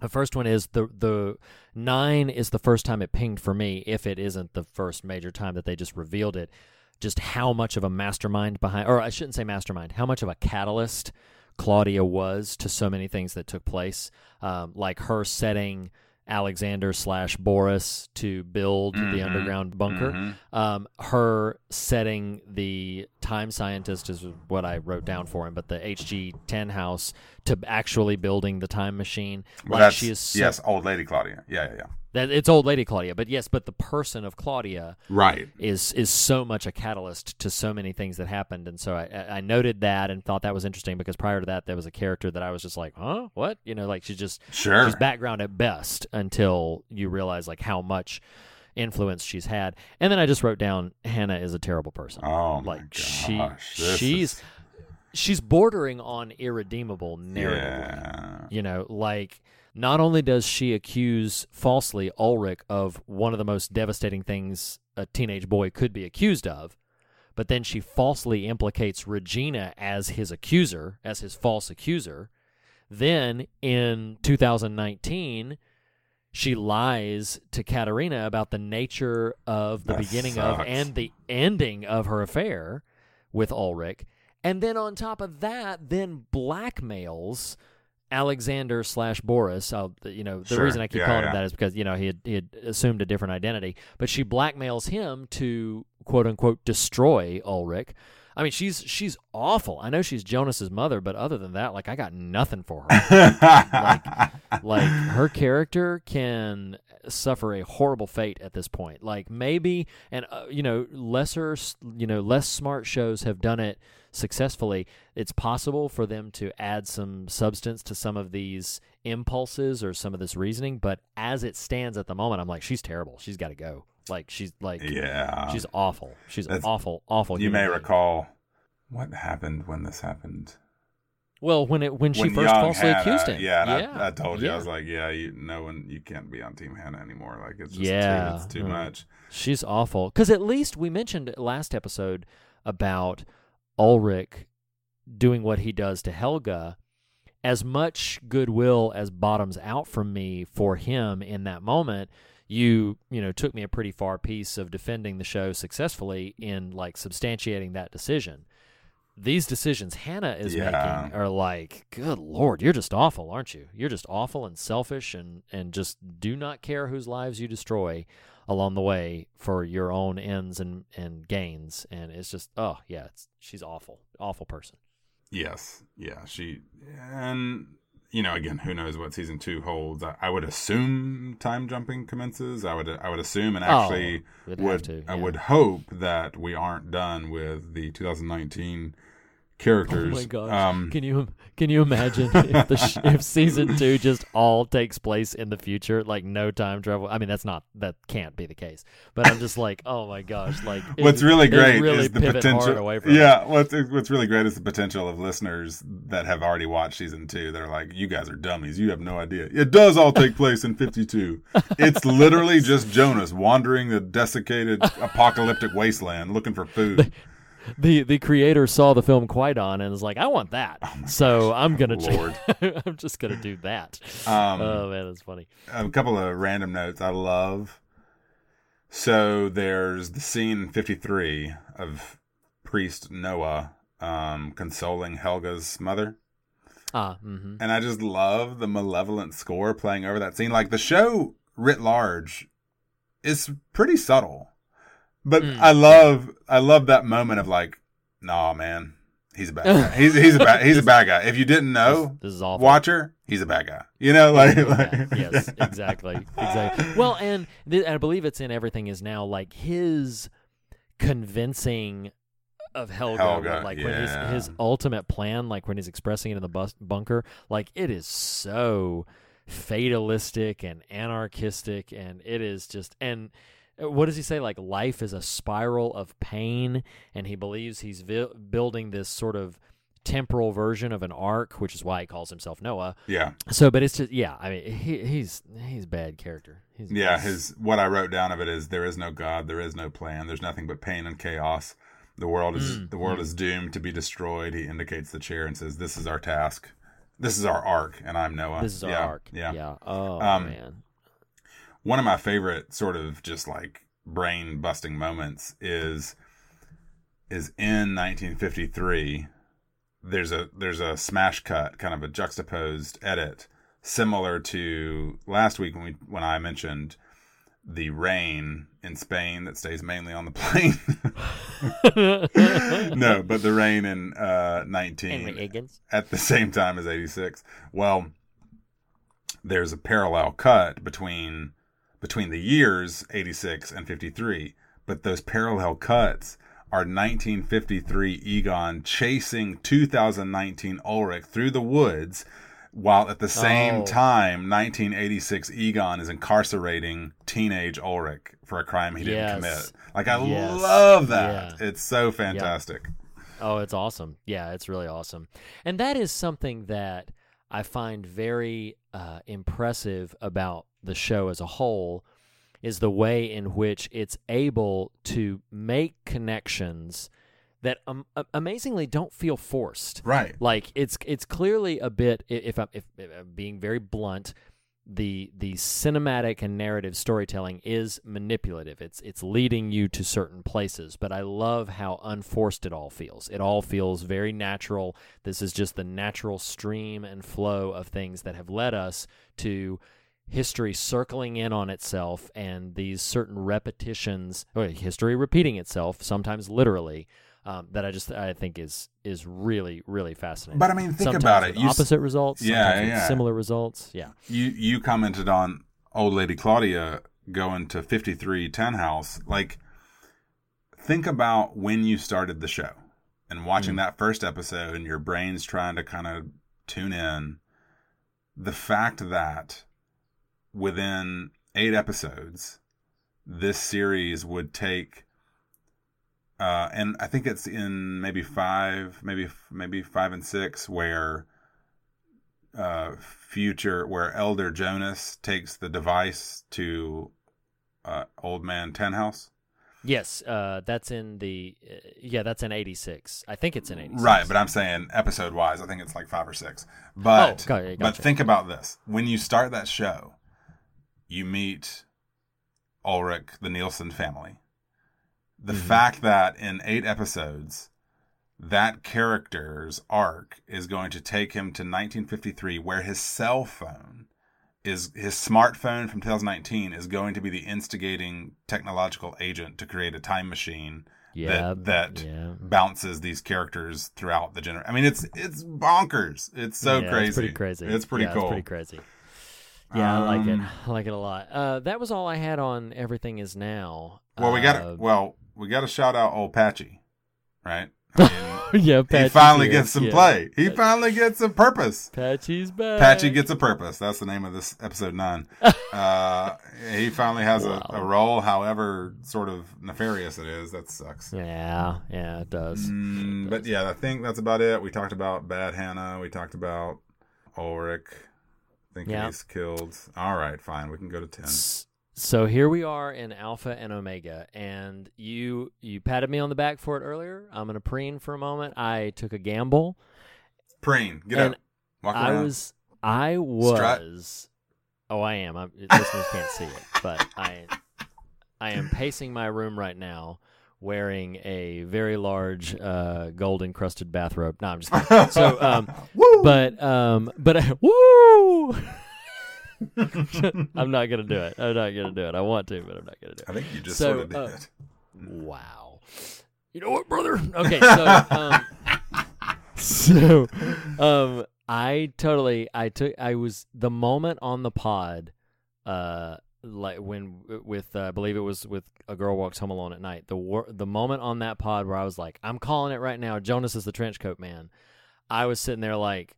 The first one is the the nine is the first time it pinged for me. If it isn't the first major time that they just revealed it, just how much of a mastermind behind, or I shouldn't say mastermind, how much of a catalyst Claudia was to so many things that took place, um, like her setting Alexander slash Boris to build the Mhm. underground bunker. Mhm. Um, her setting the time scientist is what I wrote down for him, but the HG Tannhaus to actually building the time machine. Well, like she is so- yes, old lady Claudia. Yeah, yeah, yeah. that it's old lady Claudia, but yes, but the person of Claudia Right. is is so much a catalyst to so many things that happened, and so I, I noted that and thought that was interesting because prior to that there was a character that I was just like, huh, what, you know, like she's just Sure. she's background at best until you realize like how much influence she's had, and then I just wrote down Hannah is a terrible person. Oh my like she this she's is- she's bordering on irredeemable narratively. Yeah. You know, like not only does she accuse falsely Ulrich of one of the most devastating things a teenage boy could be accused of, but then she falsely implicates Regina as his accuser, as his false accuser. Then in 2019, she lies to Katharina about the nature of the That beginning of and the ending of her affair with Ulrich. And then on top of that, then blackmails Alexander slash Boris. I'll, you know, the Sure. reason I keep Yeah, calling yeah. him that is because you know he had, he had assumed a different identity, but she blackmails him to quote unquote destroy Ulrich. I mean, she's she's awful. I know she's Jonas's mother, but other than that, like I got nothing for her. like, like her character can suffer a horrible fate at this point. Like maybe, and uh, you know, lesser, you know, less smart shows have done it successfully. It's possible for them to add some substance to some of these impulses or some of this reasoning, but as it stands at the moment, I'm like, she's terrible. She's got to go. Like she's like, Yeah. she's awful. She's That's- awful, awful. You may being. recall what happened when this happened. Well, when it when she first young falsely Hannah- accused him. Yeah, yeah. I, I told you, I was like, yeah, you, no one, you can't be on Team Hannah anymore. Like it's just yeah, too, it's too no. much. She's awful. Because at least we mentioned last episode about Ulrich doing what he does to Helge. As much goodwill as bottoms out from me for him in that moment, you you know took me a pretty far piece of defending the show successfully in like substantiating that decision. These decisions Hannah is Yeah. making are like, good lord, you're just awful, aren't you? You're just awful and selfish and and just do not care whose lives you destroy along the way for your own ends and and gains. And it's just, oh yeah, it's she's awful, awful person. Yes, yeah, she and you know, again, who knows what season two holds? I, I would assume time jumping commences. I would I would assume, and oh, actually Oh, you'd have would to, I would hope that we aren't done with the 2019 characters. Oh my gosh! Um, can you can you imagine if the sh- if season two just all takes place in the future, like no time travel? I mean, that's not that can't be the case. But I'm just like, oh my gosh! Like it- what's really great really is the potential. away from yeah, what's what's really great is the potential of listeners that have already watched season two. They're like, "You guys are dummies. You have no idea. It does all take place in 52. It's literally just Jonas wandering the desiccated apocalyptic wasteland looking for food." The the creator saw the film Qui-Gon and was like, I want that. so I'm gonna ch- Oh Lord. I'm just gonna do that. Um, oh man, that's funny. a couple of random notes I love. So there's the scene 53 of priest Noah um, consoling Helge's mother. Ah, mm-hmm. And I just love the malevolent score playing over that scene. Like the show writ large is pretty subtle. But Mm. I love I love that moment of like, nah man, he's a bad guy. He's he's a bad he's a bad guy. If you didn't know, This is awful. Watcher, he's a bad guy. You know, like, like Yeah, yes, exactly, exactly. Well, and th- I believe it's in everything is now like his convincing of Helge, Helge, like when his his ultimate plan, like when he's expressing it in the bus- bunker, like it is so fatalistic and anarchistic, and it is just and. Uh, What does he say? Like life is a spiral of pain, and he believes he's vi- building this sort of temporal version of an ark, which is why he calls himself Noah. Yeah. So, but it's just yeah. I mean, he, he's he's a bad character. He's, Yeah, he's- his what I wrote down of it is there is no God, there is no plan, there's nothing but pain and chaos. The world is Mm, the world mm. is doomed to be destroyed. He indicates the chair and says, "This is our task. This is our ark, and I'm Noah." This is our yeah, ark. Yeah. Yeah. Oh Um, man. One of my favorite sort of just like brain busting moments is is in 1953. There's a there's a smash cut, kind of a juxtaposed edit, similar to last week when we when I mentioned the rain in Spain that stays mainly on the plane. no, but the rain in uh, 19 at the same time as 86. Well, there's a parallel cut between between the years 86 and 53, but those parallel cuts are 1953 Egon chasing 2019 Ulrich through the woods while at the same Oh. time 1986 Egon is incarcerating teenage Ulrich for a crime he didn't commit. Like I Yes. love that. Yeah. It's so fantastic. Oh, it's awesome. Yeah, it's really awesome. And that is something that I find very uh, impressive about the show as a whole is the way in which it's able to make connections that um, amazingly don't feel forced. Right. Like it's it's clearly a bit if I'm if, if I'm being very blunt, the the cinematic and narrative storytelling is manipulative. It's it's leading you to certain places, but I love how unforced it all feels. It all feels very natural. This is just the natural stream and flow of things that have led us to history circling in on itself and these certain repetitions or history repeating itself sometimes literally um, that I just I think is is really really fascinating. But I mean, think Sometimes about it. You opposite results, Yeah, yeah. similar results. Yeah, you you commented on old lady Claudia going to fifty three Tannhaus. Like, think about when you started the show and watching Mm. that first episode, and your brain's trying to kind of tune in. The fact that within eight episodes, this series would take. Uh, and I think it's in maybe five, maybe maybe five and six, where uh, future where Elder Jonas takes the device to uh, Old Man Tannhaus. yes, uh, that's in the uh, yeah that's in '86. I think it's in '86. Right, but I'm saying episode wise, I think it's like five or six. But Oh, got it, but think about this: when you start that show, you meet Ulrich, the Nielsen family. The Mm-hmm. fact that in eight episodes, that character's arc is going to take him to 1953, where his cell phone is his smartphone from 2019 is going to be the instigating technological agent to create a time machine Yeah, that that yeah. bounces these characters throughout the gener. I mean, it's it's bonkers. It's so Yeah, crazy. It's pretty crazy. It's pretty cool. It's pretty crazy. Yeah, I like it. Um, I like it a lot. Uh, that was all I had on everything is now. Well, we got Uh, well, we got to shout out old Patchy, right? I mean, yeah, he finally here. gets some Yeah. play. He finally gets a purpose. Patchy's back. Patchy gets a purpose. That's the name of this episode nine. uh, he finally has Wow. a, a role, however sort of nefarious it is. That sucks. Yeah, yeah, it does. Mm, but yeah, I think that's about it. We talked about Bad Hannah. We talked about Ulrich. Thinking Yeah. he's killed. All right, fine. We can go to ten. So here we are in Alpha and Omega, and you you patted me on the back for it earlier. I'm gonna preen for a moment. I took a gamble. Preen, get up. Walk I around. was I Strut. was. Oh, I am. I'm, listeners can't see it, but I I am pacing my room right now, wearing a very large uh, gold encrusted bathrobe. No, I'm just kidding. so. Um, but um, but woo. I'm not gonna do it. I'm not gonna do it. I want to, but I'm not gonna do it. I think you just So, sort of did uh, it. Wow. You know what, brother? Okay, so um, so um, I totally I took I was the moment on the pod, uh, like when with uh, I believe it was with a girl walks home alone at night. The wor- the moment on that pod where I was like, I'm calling it right now. Jonas is the trench coat man. I was sitting there like.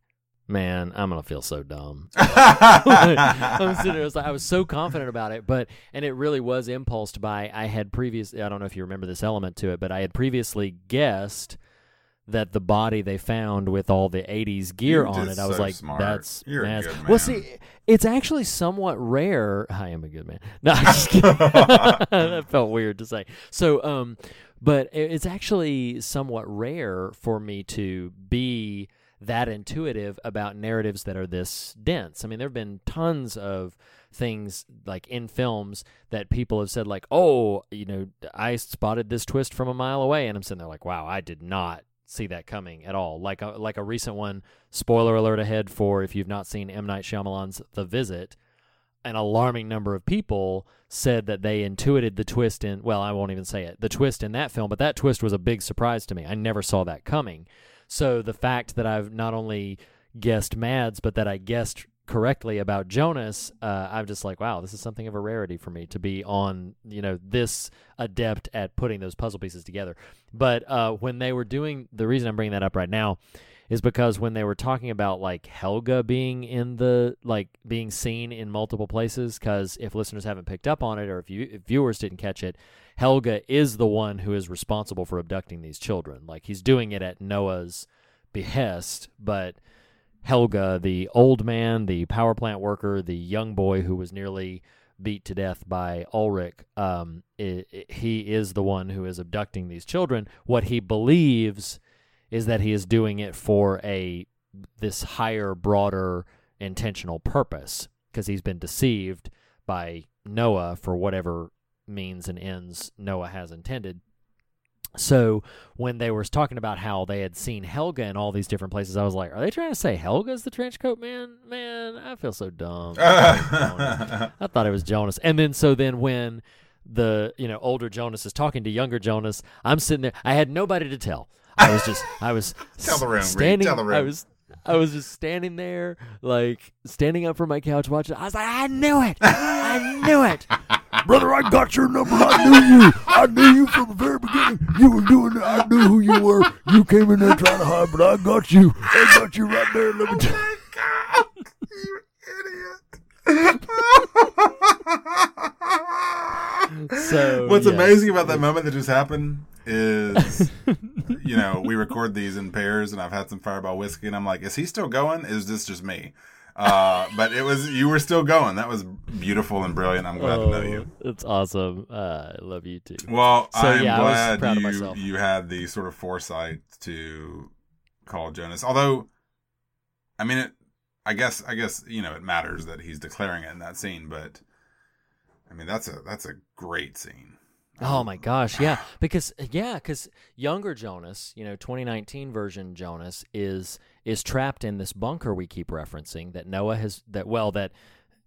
Man, I'm gonna feel so dumb. I'm sitting there. I was, like, I was so confident about it, but and it really was impulsed by I had previous. I don't know if you remember this element to it, but I had previously guessed that the body they found with all the '80s gear You're on it. I was so like, smart. "That's You're a Naz." good Well, see, it's actually somewhat rare. I am a good man. No, I'm just kidding. that felt weird to say. So, um, but it's actually somewhat rare for me to be that intuitive about narratives that are this dense. I mean, there have been tons of things like in films that people have said like, "Oh, you know, I spotted this twist from a mile away," and I'm sitting there like, "Wow, I did not see that coming at all." Like a, like a recent one. Spoiler alert ahead for if you've not seen M Night Shyamalan's The Visit. An alarming number of people said that they intuited the twist in. Well, I won't even say it. The twist in that film, but that twist was a big surprise to me. I never saw that coming. So the fact that I've not only guessed Mads, but that I guessed correctly about Jonas, uh, I'm just like, wow, this is something of a rarity for me to be on, you know, this adept at putting those puzzle pieces together. But uh, when they were doing, the reason I'm bringing that up right now is because when they were talking about like Helge being in the like being seen in multiple places because if listeners haven't picked up on it or if you if viewers didn't catch it Helge is the one who is responsible for abducting these children like he's doing it at Noah's behest but Helge the old man the power plant worker the young boy who was nearly beat to death by Ulrich um i i he is the one who is abducting these children what he believes is that he is doing it for a this higher, broader, intentional purpose because he's been deceived by Noah for whatever means and ends Noah has intended. So when they were talking about how they had seen Helge in all these different places, I was like, "Are they trying to say Helge's the trench coat man?" Man, I feel so dumb. I thought it was Jonas. And then so then when the you know older Jonas is talking to younger Jonas, I'm sitting there. I had nobody to tell. I was just I was Tell the room, Reed, standing. tell the I was I was just standing there, like standing up from my couch watching. I was like, I knew it. I knew it. Brother, I got your number. I knew you. I knew you from the very beginning. You were doing it. I knew who you were. You came in there trying to hide, but I got you. I got you right there. Let me oh, tell you. So What's yes. amazing about that moment that just happened is, you know, we record these in pairs, and I've had some Fireball whiskey, and I'm like, is he still going? Is this just me? Uh, but it was you were still going. That was beautiful and brilliant. I'm glad to know you. Oh, It's awesome. Uh, I love you too. Well, So, I'm yeah, I was glad proud you you had the sort of foresight to call Jonas. Although, I mean, it. I guess I guess you know it matters that he's declaring it in that scene, but I mean that's a that's a great scene. Oh my gosh, yeah, because yeah, because younger Jonas, you know, 2019 version Jonas is is trapped in this bunker we keep referencing that Noah has that well that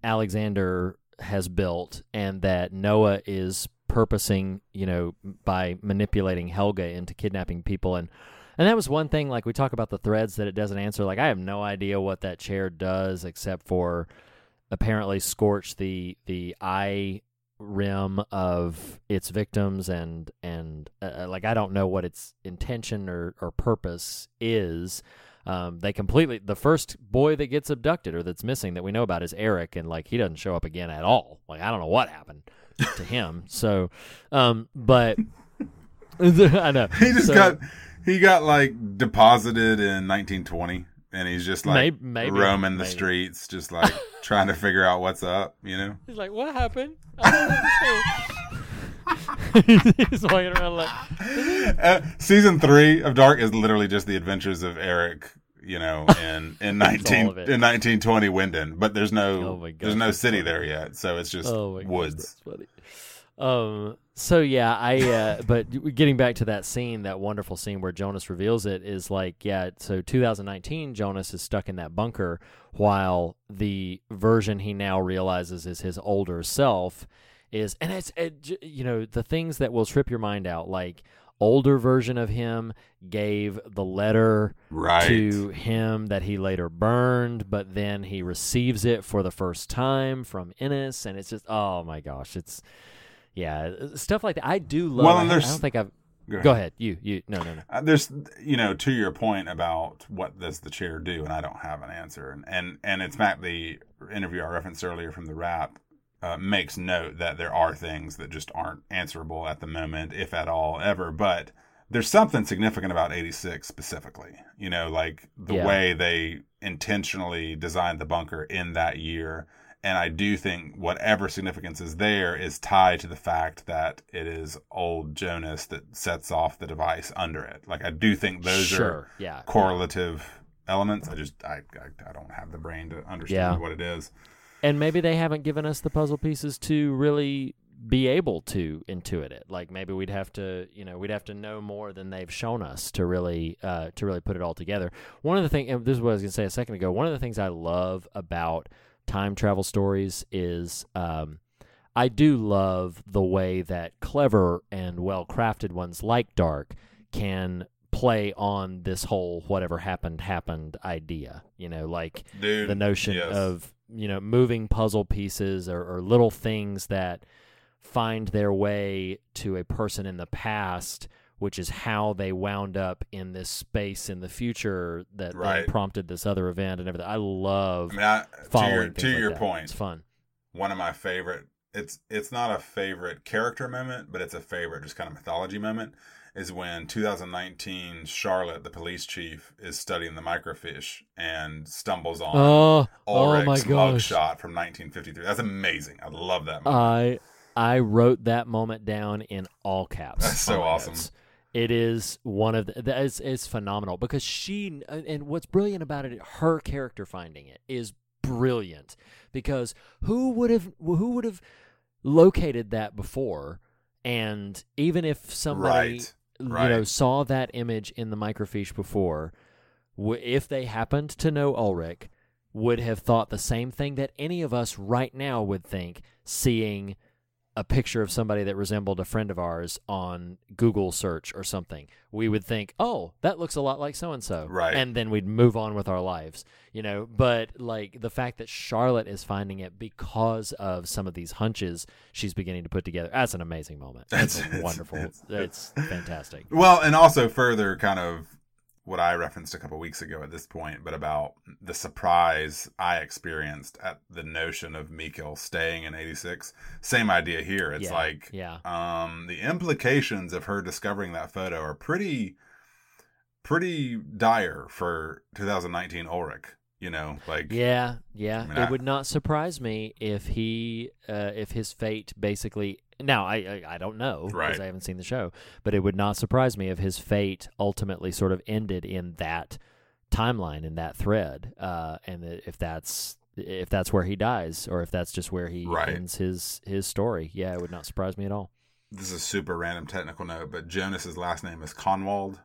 Alexander has built, and that Noah is purposing, you know, by manipulating Helge into kidnapping people and. And that was one thing, like we talk about the threads that it doesn't answer. Like I have no idea what that chair does, except for apparently scorch the the eye rim of its victims and and uh, like I don't know what its intention or, or purpose is. Um, they completely the first boy that gets abducted or that's missing that we know about is Erik, and like he doesn't show up again at all. Like I don't know what happened to him. So, um, but I know He just So- got he got like deposited in 1920, and he's just like Maybe- maybe, roaming the maybe. streets, just like trying to figure out what's up. You know, He's like, what happened? I don't understand." He's walking around like, uh, season three of Dark is literally just the adventures of Erik. You know, in in nineteen all of it. in nineteen twenty Winden, but there's no Oh gosh, there's no city funny. there yet, so it's just oh woods. funny. Um. So yeah, I. Uh, but getting back to that scene, that wonderful scene where Jonas reveals it is like, yeah. So 2019, Jonas is stuck in that bunker, while the version he now realizes is his older self is, and it's it, you know the things that will trip your mind out, like older version of him gave the letter Right. to him that he later burned, but then he receives it for the first time from Ines, and it's just oh my gosh, it's yeah, stuff like that. I do love. Well, I, and I there's- don't think I've. Go Go ahead. ahead. You you no no no. Uh, there's you know to your point about what does the chair do and i don't have an answer and and, and it's fact the interview i referenced earlier from the Wrap uh, makes note that there are things that just aren't answerable at the moment if at all ever but there's something significant about 86 specifically you know like the Yeah. way they intentionally designed the bunker in that year and I do think whatever significance is there is tied to the fact that it is old Jonas that sets off the device under it. Like I do think those Sure, are yeah. correlative elements. I just I, I I don't have the brain to understand Yeah. what it is. And maybe they haven't given us the puzzle pieces to really be able to intuit it. Like maybe we'd have to, you know, we'd have to know more than they've shown us to really, uh, to really put it all together. One of the things, this is what I was going to say a second ago. One of the things I love about time travel stories is, um, I do love the way that clever and well crafted ones like Dark can play on this whole whatever happened happened idea. You know, like Dude, the notion yes. of you know moving puzzle pieces or, or little things that find their way to a person in the past which is how they wound up in this space in the future that Right. prompted this other event and everything. I love I mean, I, to following your, things to like your point, It's fun. one of my favorite it's it's not a favorite character moment but it's a favorite just kind of mythology moment is when 2019 charlotte the police chief is studying the microfiche and stumbles on Oh, oh Ulrich's gosh. mugshot from 1953 that's amazing i love that moment. I I wrote that moment down in all caps. That's so oh awesome. notes. It is one of the that is it's phenomenal because she and what's brilliant about it, her character finding it is brilliant because who would have who would have located that before, and even if somebody Right, you know saw that image in the microfiche before, w- if they happened to know Ulrich, would have thought the same thing that any of us right now would think seeing a picture of somebody that resembled a friend of ours on Google search or something. We would think, "Oh, that looks a lot like so and so." Right. And then we'd move on with our lives, you know, but like the fact that Charlotte is finding it because of some of these hunches she's beginning to put together. That's an amazing moment. That's It's- it's- wonderful. it's- It's, fantastic. Well, and also further kind of what I referenced a couple weeks ago at this point, but about the surprise I experienced at the notion of Mikkel staying in 86. Same idea here. It's Yeah, like yeah. um the implications of her discovering that photo are pretty pretty dire for 2019 Ulrich, you know, like Yeah, yeah. I mean, it I- would not surprise me if he, uh, if his fate basically. Now, I, I, I don't know because Right. I haven't seen the show, but it would not surprise me if his fate ultimately sort of ended in that timeline, in that thread, uh, and that if that's if that's where he dies, or if that's just where he Right. ends his his story. Yeah, it would not surprise me at all. this is a super random technical note, but Jonas's last name is Kahnwald,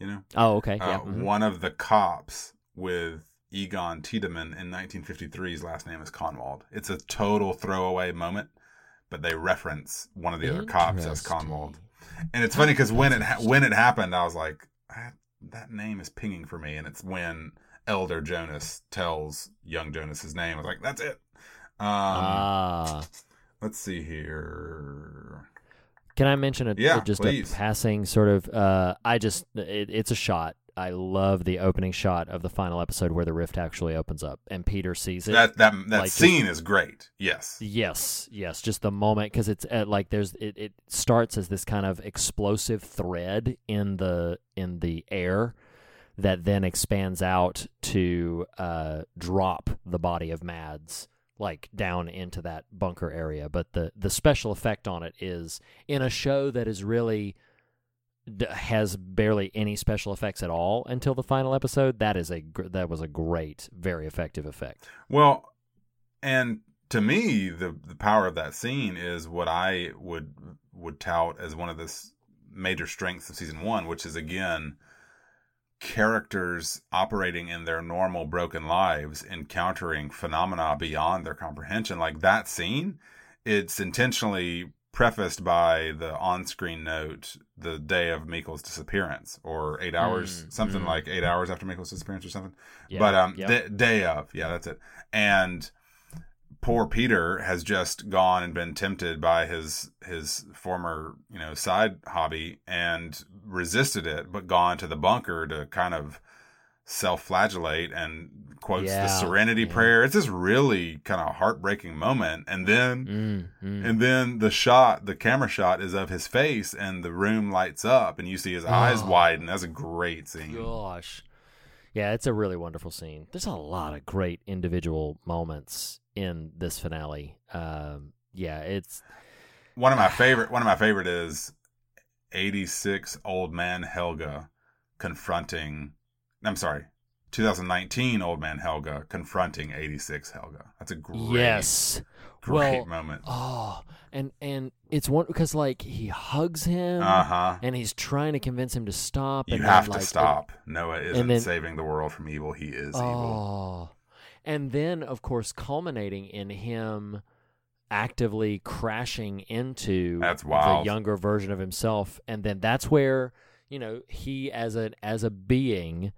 you know? Oh, okay. Uh, yeah. mhm. One of the cops with Egon Tiedemann in 1953's last name is Kahnwald. It's a total throwaway moment, but they reference one of the other cops as Kahnwald. And it's funny because when it ha- when it happened, I was like, "Ah, that name is pinging for me, and it's when Elder Jonas tells young Jonas his name. I was like, that's it. Um, ah. Let's see here. Can I mention a Yeah, just please. a passing sort of? Uh, I just it, it's a shot. I love the opening shot of the final episode where the rift actually opens up and Peter sees it. That that that Like, just- scene is great. Yes. Yes, yes, just the moment because it's uh, like there's it, it starts as this kind of explosive thread in the in the air that then expands out to uh, drop the body of Mads like down into that bunker area. But the the special effect on it is in a show that is really has barely any special effects at all until the final episode. That is a gr- that was a great, very effective effect. Well, and to me, the the power of that scene is what I would would tout as one of the major strengths of season one, which is again characters operating in their normal broken lives, encountering phenomena beyond their comprehension. Like that scene, it's intentionally prefaced by the on-screen note the day of Mikkel's disappearance or eight hours Mm, something mm. like eight hours after Mikkel's disappearance or something Yeah, but um yep. da- day of yeah that's it and poor peter has just gone and been tempted by his his former you know side hobby and resisted it but gone to the bunker to kind of self-flagellate and quotes Yeah, the serenity yeah. prayer it's this really kind of heartbreaking moment and then Mm, mm. and then the shot the camera shot is of his face and the room lights up and you see his eyes Oh. widen that's a great scene Gosh. Yeah, it's a really wonderful scene. There's a lot of great individual moments in this finale. Um, yeah, it's one of my favorite one of my favorite is 86 old man Helge confronting i'm sorry 2019 old man Helge confronting 86 Helge that's a great yes. great well, moment Oh, and and it's one because like he hugs him, uh-huh and he's trying to convince him to stop. you and have then, to like, it- stop noah isn't then- saving the world from evil he is evil Oh. And then, of course, culminating in him actively crashing into That's the younger version of himself. And then that's where, you know, he as a as a being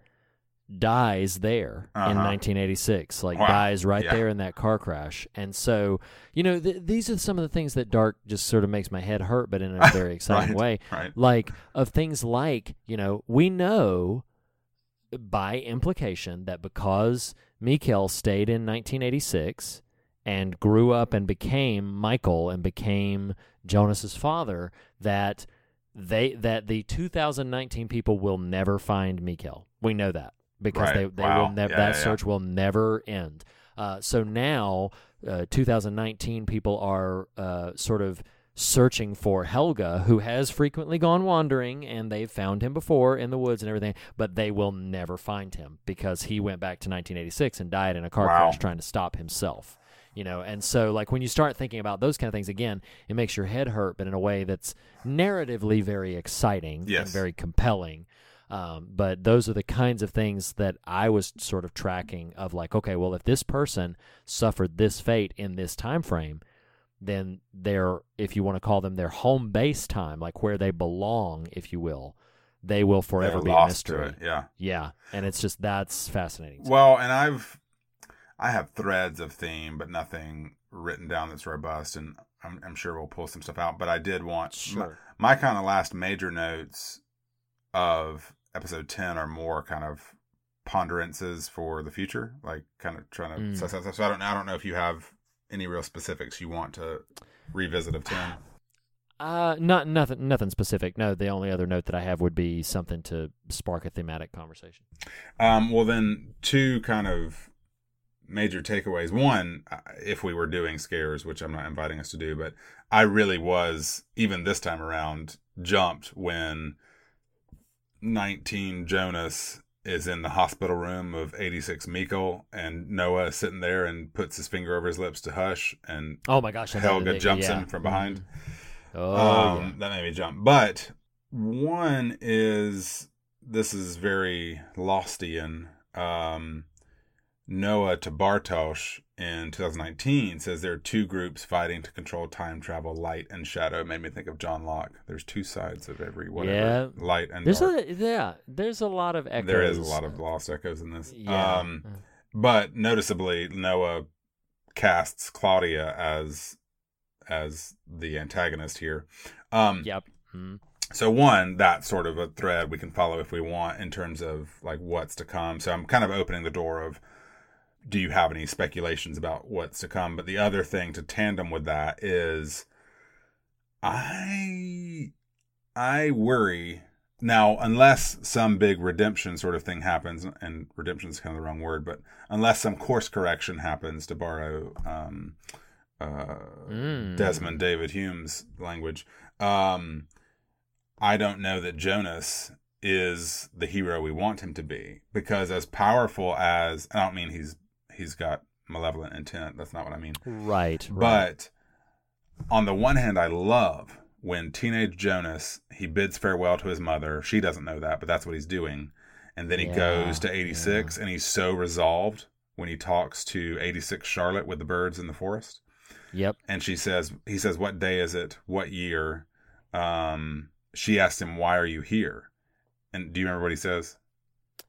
dies there in Uh-huh. 1986 like Wow. dies right Yeah. there in that car crash and so you know th- these are some of the things that dark just sort of makes my head hurt but in a very exciting Right, way right. like of things like you know we know by implication that because Mikkel stayed in 1986 and grew up and became Michael and became Jonas's father that they that the 2019 people will never find Mikkel. We know that because Right. they they Wow. will never Yeah, that yeah, yeah. search will never end. Uh, so now, uh, 2019 people are uh, sort of searching for Helge, who has frequently gone wandering, and they've found him before in the woods and everything, but they will never find him because he went back to 1986 and died in a car Wow. crash trying to stop himself. You know, and so like when you start thinking about those kind of things again, it makes your head hurt, but in a way that's narratively very exciting and very compelling. Um, but those are the kinds of things that I was sort of tracking of like, okay, well, if this person suffered this fate in this time frame, then their, if you want to call them their home base time, like where they belong, if you will, they will forever They're be a mystery. it, yeah. yeah, and it's just that's fascinating. Well, and I've I have threads of theme, but nothing written down that's robust, and I'm, I'm sure we'll pull some stuff out. But I did want Sure. my, my kind of last major notes of episode ten are more kind of ponderances for the future, like kind of trying to. Mm. So, so, so I don't I don't know if you have any real specifics you want to revisit of ten. Uh, not nothing, nothing specific. No, the only other note that I have would be something to spark a thematic conversation. Um, well, then two kind of major takeaways. One, uh, if we were doing scares, which I'm not inviting us to do, but I really was even this time around jumped when 19 Jonas is in the hospital room of 86 Mikkel and Noah is sitting there and puts his finger over his lips to hush and Oh my gosh! Helge jumps yeah. in from behind. Mhm. Oh, um, yeah. that made me jump. But one is this is very Lostian. Um, Noah to Bartosz in 2019 says there are two groups fighting to control time travel, light and shadow. It made me think of John Locke. There's two sides of every whatever, yeah, light and there's dark. a yeah. There's a lot of echoes. There is a lot of lost echoes in this. Yeah. Um, but noticeably, Noah casts Claudia as as the antagonist here. Um, Yep. Mhm. so one, that sort of a thread we can follow if we want in terms of like what's to come. So I'm kind of opening the door of do you have any speculations about what's to come? But the other thing to tandem with that is I I worry now unless some big redemption sort of thing happens and redemption is kind of the wrong word, but unless some course correction happens to borrow um uh Mm. Desmond David Hume's language. Um I don't know that Jonas is the hero we want him to be because as powerful as I don't mean he's he's got malevolent intent. That's not what I mean. Right. right. But on the one hand, I love when teenage Jonas he bids farewell to his mother. She doesn't know that, but that's what he's doing. And then he Yeah, goes to 86 and he's so resolved when he talks to 86 Charlotte with the birds in the forest. Yep. And she says, he says, what day is it? What year? Um, she asked him, why are you here? And do you remember what he says?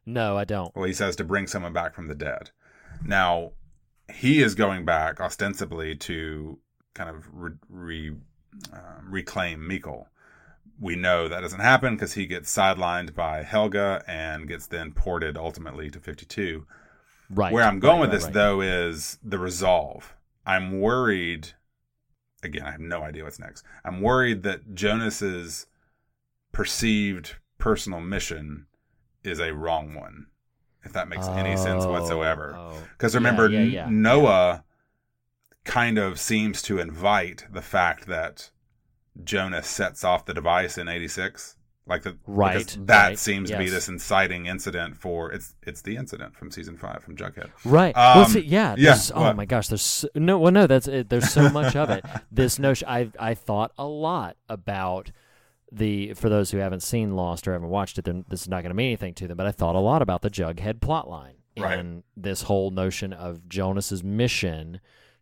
No, I don't. Well, he says to bring someone back from the dead. Now, he is going back ostensibly to kind of re, re, um, reclaim Mikkel. We know that doesn't happen because he gets sidelined by Helge and gets then ported ultimately to 52. Right. Where I'm going right, with right, this, right. though, is the resolve. I'm worried. Again, I have no idea what's next. I'm worried that Jonas's perceived personal mission is a wrong one, if that makes any sense Oh, whatsoever. oh. Because Yeah, remember, yeah, N- yeah. Noah kind of seems to invite the fact that Jonas sets off the device in '86. Like the Right, that right, seems to be this inciting incident for it's it's the incident from season five from Jughead. Right. Um, well, see, yeah. yeah. Oh what? my gosh. There's so, no. Well, no. That's it. There's so much of it. This notion. I I thought a lot about the. For those who haven't seen Lost or haven't watched it, then this is not going to mean anything to them. But I thought a lot about the Jughead plotline Right. and this whole notion of Jonas's mission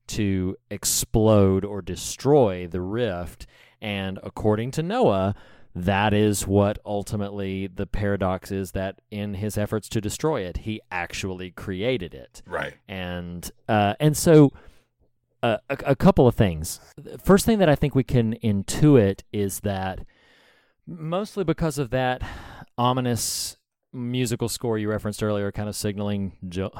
to explode or destroy the rift. And according to Noah, that is what ultimately the paradox is that in his efforts to destroy it, he actually created it. Right. And uh, and so uh, a, a couple of things. First thing that I think we can intuit is that mostly because of that ominous musical score you referenced earlier, kind of signaling,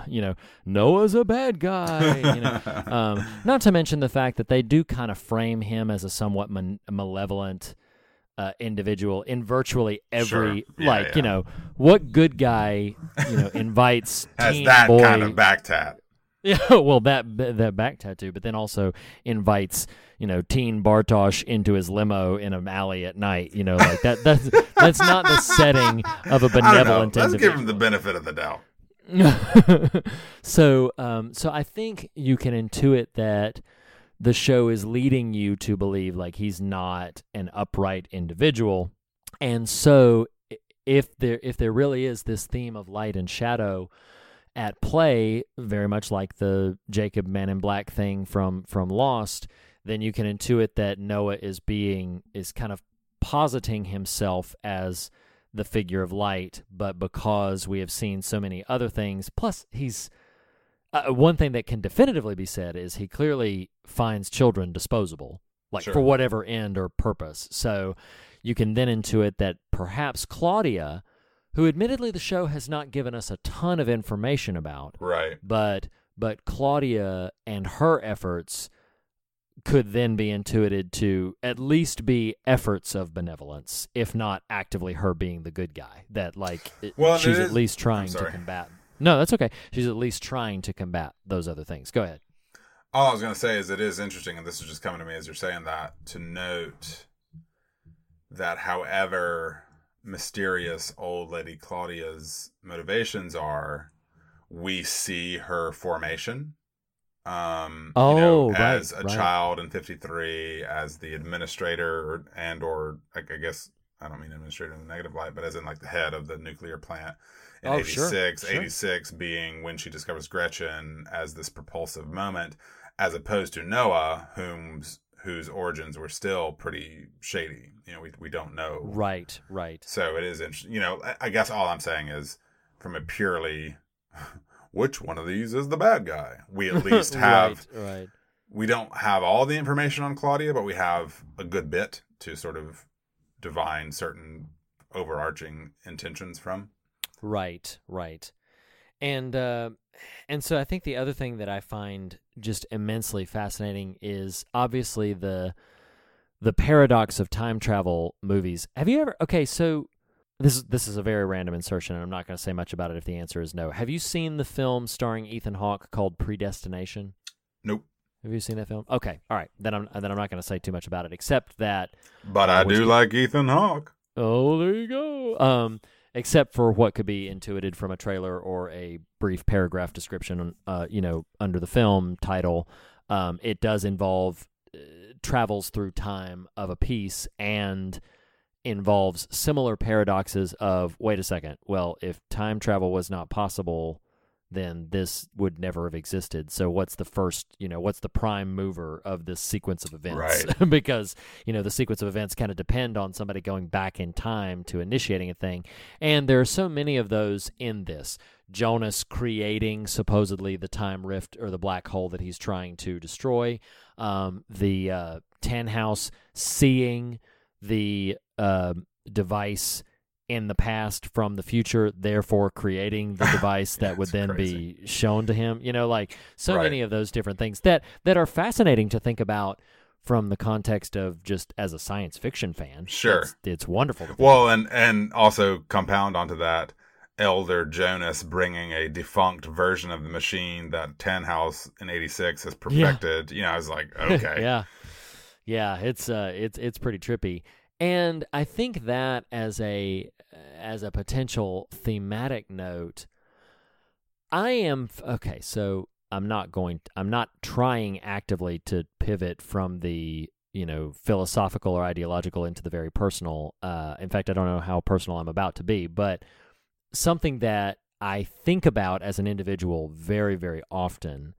you know, Noah's a bad guy. You know, um, not to mention the fact that they do kind of frame him as a somewhat malevolent. Uh, individual in virtually every Sure. Yeah, like yeah. you know what good guy you know invites Has that boy kind of back tat. yeah, well, that that back tattoo, but then also invites you know teen Bartosz into his limo in an alley at night. You know, like that. That's that's not the setting of a benevolent Let's give him the benefit of the doubt. so, um, so I think you can intuit that the show is leading you to believe like he's not an upright individual, and so if there if there really is this theme of light and shadow at play, very much like the Jacob Man in Black thing from from Lost, then you can intuit that Noah is being is kind of positing himself as the figure of light, but because we have seen so many other things, plus he's uh, one thing that can definitively be said is he clearly finds children disposable, like Sure. for whatever end or purpose. So you can then intuit that perhaps Claudia, who admittedly the show has not given us a ton of information about, Right. but but Claudia and her efforts could then be intuited to at least be efforts of benevolence, if not actively her being the good guy. That like it- Well, she's at is- least trying to combat. No, that's okay. She's at least trying to combat those other things. Go ahead. All I was going to say is it is interesting, and this is just coming to me as you're saying that, to note that however mysterious old lady Claudia's motivations are, we see her formation. Um, you know, Oh, right, as a right. child in '53, as the administrator and or I I guess I don't mean administrator in the negative light, but as in like the head of the nuclear plant in Oh, sure, 86, sure. 86 being when she discovers Gretchen as this propulsive moment, as opposed to Noah, whom's whose origins were still pretty shady. You know, we we don't know. Right, right. So it is interesting. You know, I, I guess all I'm saying is from a purely which one of these is the bad guy? We at least have right, right. we don't have all the information on Claudia, but we have a good bit to sort of divine certain overarching intentions from. Right, right. And uh, and so I think the other thing that I find just immensely fascinating is obviously the the paradox of time travel movies. Have you ever Okay, so this is this is a very random insertion and I'm not going to say much about it if the answer is no. Have you seen the film starring Ethan Hawke called Predestination? Nope. Have you seen that film? Okay. All right. Then I'm then I'm not going to say too much about it except that But Uh, I do like Ethan Hawke. Oh, there you go. Um, except for what could be intuited from a trailer or a brief paragraph description, uh, you know, under the film title, um, it does involve uh, travels through time of a piece and involves similar paradoxes of wait a second, well, if time travel was not possible, then this would never have existed. So what's the first, you know, what's the prime mover of this sequence of events? Right. because, you know, the sequence of events kind of depend on somebody going back in time to initiating a thing. And there are so many of those in this. Jonas creating supposedly the time rift or the black hole that he's trying to destroy. Um, the uh, Tannhaus seeing the uh, device in the past from the future, therefore creating the device that would then crazy. be shown to him. You know, like so Right. many of those different things that that are fascinating to think about from the context of just as a science fiction fan. Sure. it's, it's wonderful. To Well, and and also compound onto that, Elder Jonas bringing a defunct version of the machine that Tannhaus in '86 has perfected. You know, I was like, okay, yeah, yeah, it's uh, it's it's pretty trippy, and I think that as a as a potential thematic note, I am okay. So I'm not going. I'm not trying actively to pivot from the you know philosophical or ideological into the very personal. Uh, in fact, I don't know how personal I'm about to be, but something that I think about as an individual very, very often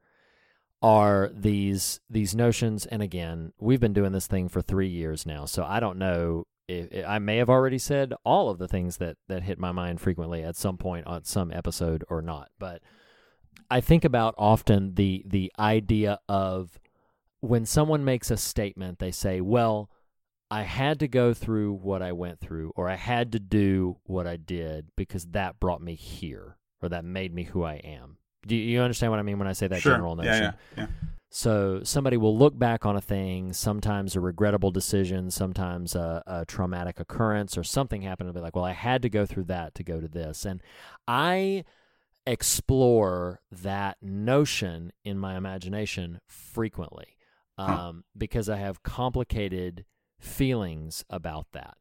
are these these notions. And again we've been doing this thing for three years now. So i don't know if, i may have already said all of the things that that hit my mind frequently at some point on some episode or not. But i think about often the the idea of when someone makes a statement they say well i had to go through what i went through or i had to do what i did because that brought me here or that made me who i am do you understand what i mean when i say that sure, general notion yeah, yeah, yeah. so somebody will look back on a thing, sometimes a regrettable decision, sometimes a, a traumatic occurrence, or something happened, and be like, "Well, I had to go through that to go to this." And I explore that notion in my imagination frequently um, because I have complicated feelings about that.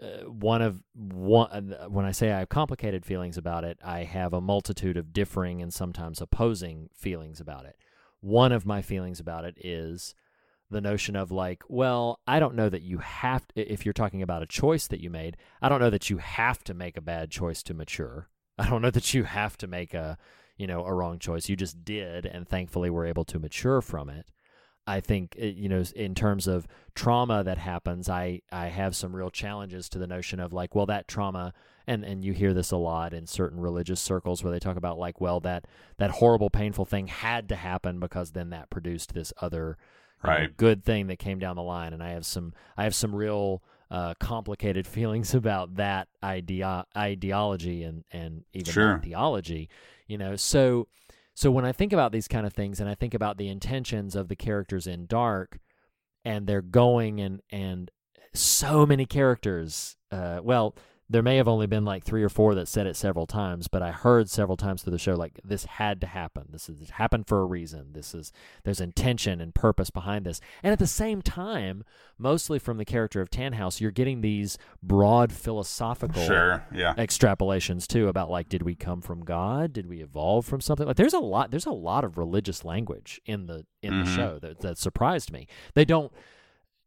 Uh, one of one uh, when I say I have complicated feelings about it, I have a multitude of differing and sometimes opposing feelings about it. One of my feelings about it is the notion of like, well, I don't know that you have to, if you're talking about a choice that you made, I don't know that you have to make a bad choice to mature. I don't know that you have to make a, you know, a wrong choice. You just did and thankfully were able to mature from it. I think uh, you know in terms of trauma that happens, I I have some real challenges to the notion of like, well, that trauma, and and you hear this a lot in certain religious circles where they talk about like, well, that that horrible, painful thing had to happen because then that produced this other you know, Right. good thing that came down the line, and I have some I have some real uh, complicated feelings about that idea ideology and and even Sure. theology, you know, so. So when I think about these kind of things and I think about the intentions of the characters in Dark and they're going and and so many characters uh well there may have only been like 3 or 4 that said it several times but I heard several times through the show like this had to happen. This is happened for a reason. This is there's intention and purpose behind this. And at the same time mostly from the character of Tannhaus you're getting these broad philosophical Sure, yeah. extrapolations too about like did we come from god? Did we evolve from something? Like there's a lot there's a lot of religious language in the in the Mhm. show that that surprised me. They don't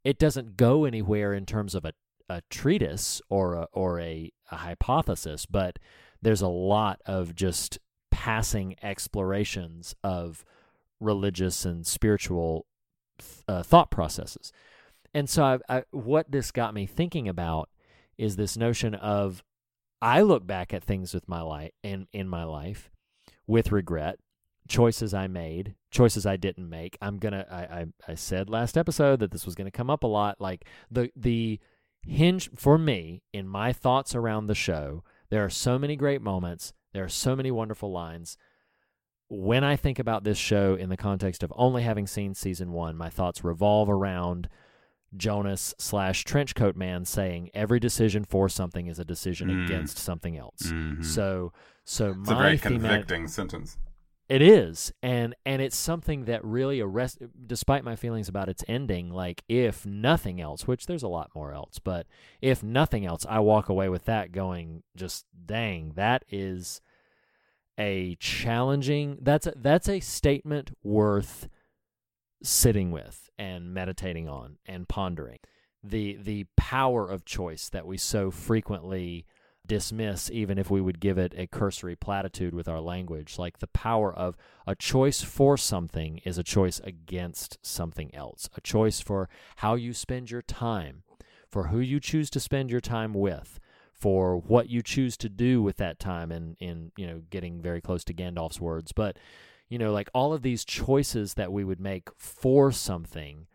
it doesn't go anywhere in terms of a a treatise or a, or a, a hypothesis, but there's a lot of just passing explorations of religious and spiritual uh, thought processes. And so, I, I, what this got me thinking about is this notion of I look back at things with my life in in my life with regret, choices I made, choices I didn't make. I'm gonna. I I, I said last episode that this was gonna come up a lot. Like the the hinge for me in my thoughts around the show. There are so many great moments. There are so many wonderful lines. When I think about this show in the context of only having seen season one, my thoughts revolve around Jonas slash Trenchcoat Man saying every decision for something is a decision Mm. against something else. Mhm. So, so It's my a very thematic- convicting sentence. It is, and and it's something that really arrest. Despite my feelings about its ending, like if nothing else, which there's a lot more else, but if nothing else, I walk away with that going, just dang, that is a challenging. That's a, that's a statement worth sitting with and meditating on and pondering. The the power of choice that we so frequently dismiss even if we would give it a cursory platitude with our language. Like the power of a choice for something is a choice against something else. A choice for how you spend your time for who you choose to spend your time with for what you choose to do with that time and in you know getting very close to Gandalf's words. But you know like all of these choices that we would make for something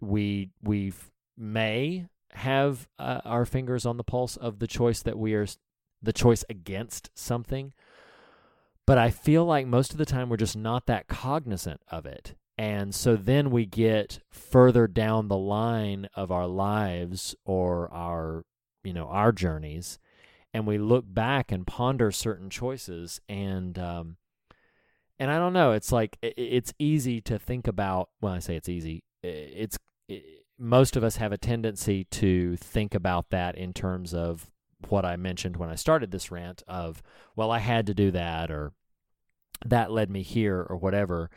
we we may have uh, our fingers on the pulse of the choice that we are the choice against something but i feel like most of the time we're just not that cognizant of it. And so then we get further down the line of our lives or our you know our journeys and we look back and ponder certain choices and um and i don't know it's like it's easy to think about when i say it's easy it's most of us have a tendency to think about that in terms of what I mentioned when I started this rant of, well, I had to do that or that led me here or whatever.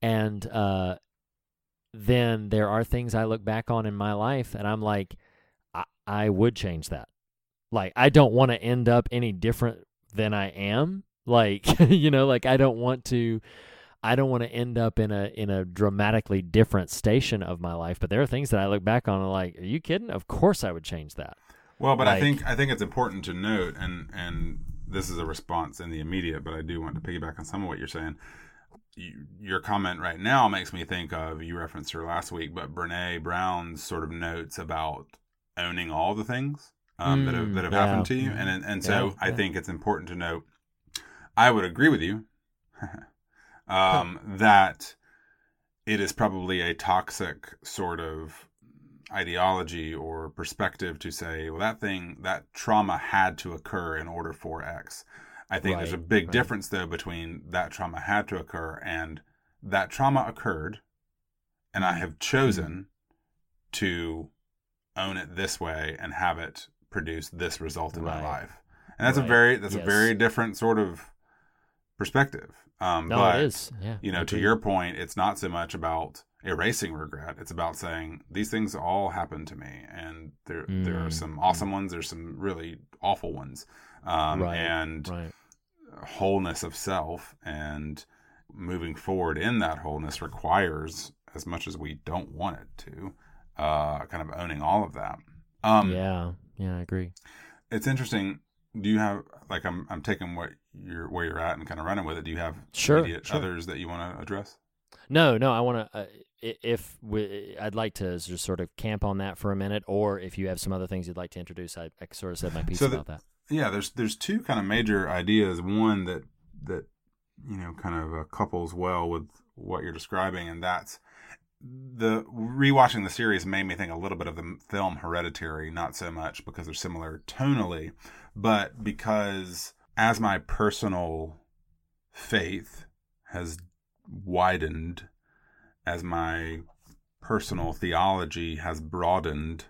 And uh, then there are things I look back on in my life and I'm like, I, I would change that. Like, I don't want to end up any different than I am. Like, you know, like I don't want to. I don't want to end up in a in a dramatically different station of my life, but there are things that I look back on and like, are you kidding? Of course I would change that. Well, but I think I think it's important to note, and and this is a response in the immediate, but I do want to piggyback on some of what you're saying. You, your comment right now makes me think of you referenced her last week, but Brene Brown's sort of notes about owning all the things um, that have that have Mm, yeah. happened to you, and and, and so Yeah, I yeah. think it's important to note. I would agree with you um, that it is probably a toxic sort of ideology or perspective to say, well, that thing, that trauma had to occur in order for X. I think there's a big right. difference, though, between that trauma had to occur and that trauma occurred, and I have chosen to own it this way and have it produce this result in my life. And that's a very that's Yes. a very different sort of perspective. Um, No, but, it is. Yeah, you know, to your point, it's not so much about erasing regret. It's about saying these things all happened to me, and there there are Mm, some awesome ones. There's some really awful ones, um, Right, and right. wholeness of self and moving forward in that wholeness requires as much as we don't want it to, uh, kind of owning all of that. Um, yeah, yeah, I agree. it's interesting. Do you have like I'm I'm taking what you're where you're at and kind of running with it. Do you have Sure, sure. others that you want to address? No, no, I want to. Uh, if we, I'd like to just sort of camp on that for a minute, or if you have some other things you'd like to introduce, I, I sort of said my piece So the- about that. Yeah, there's there's two kind of major ideas. One that that you know kind of uh, couples well with what you're describing, and that's the rewatching the series made me think a little bit of the film Hereditary, not so much because they're similar tonally, but because as my personal faith has widened, as my personal theology has broadened,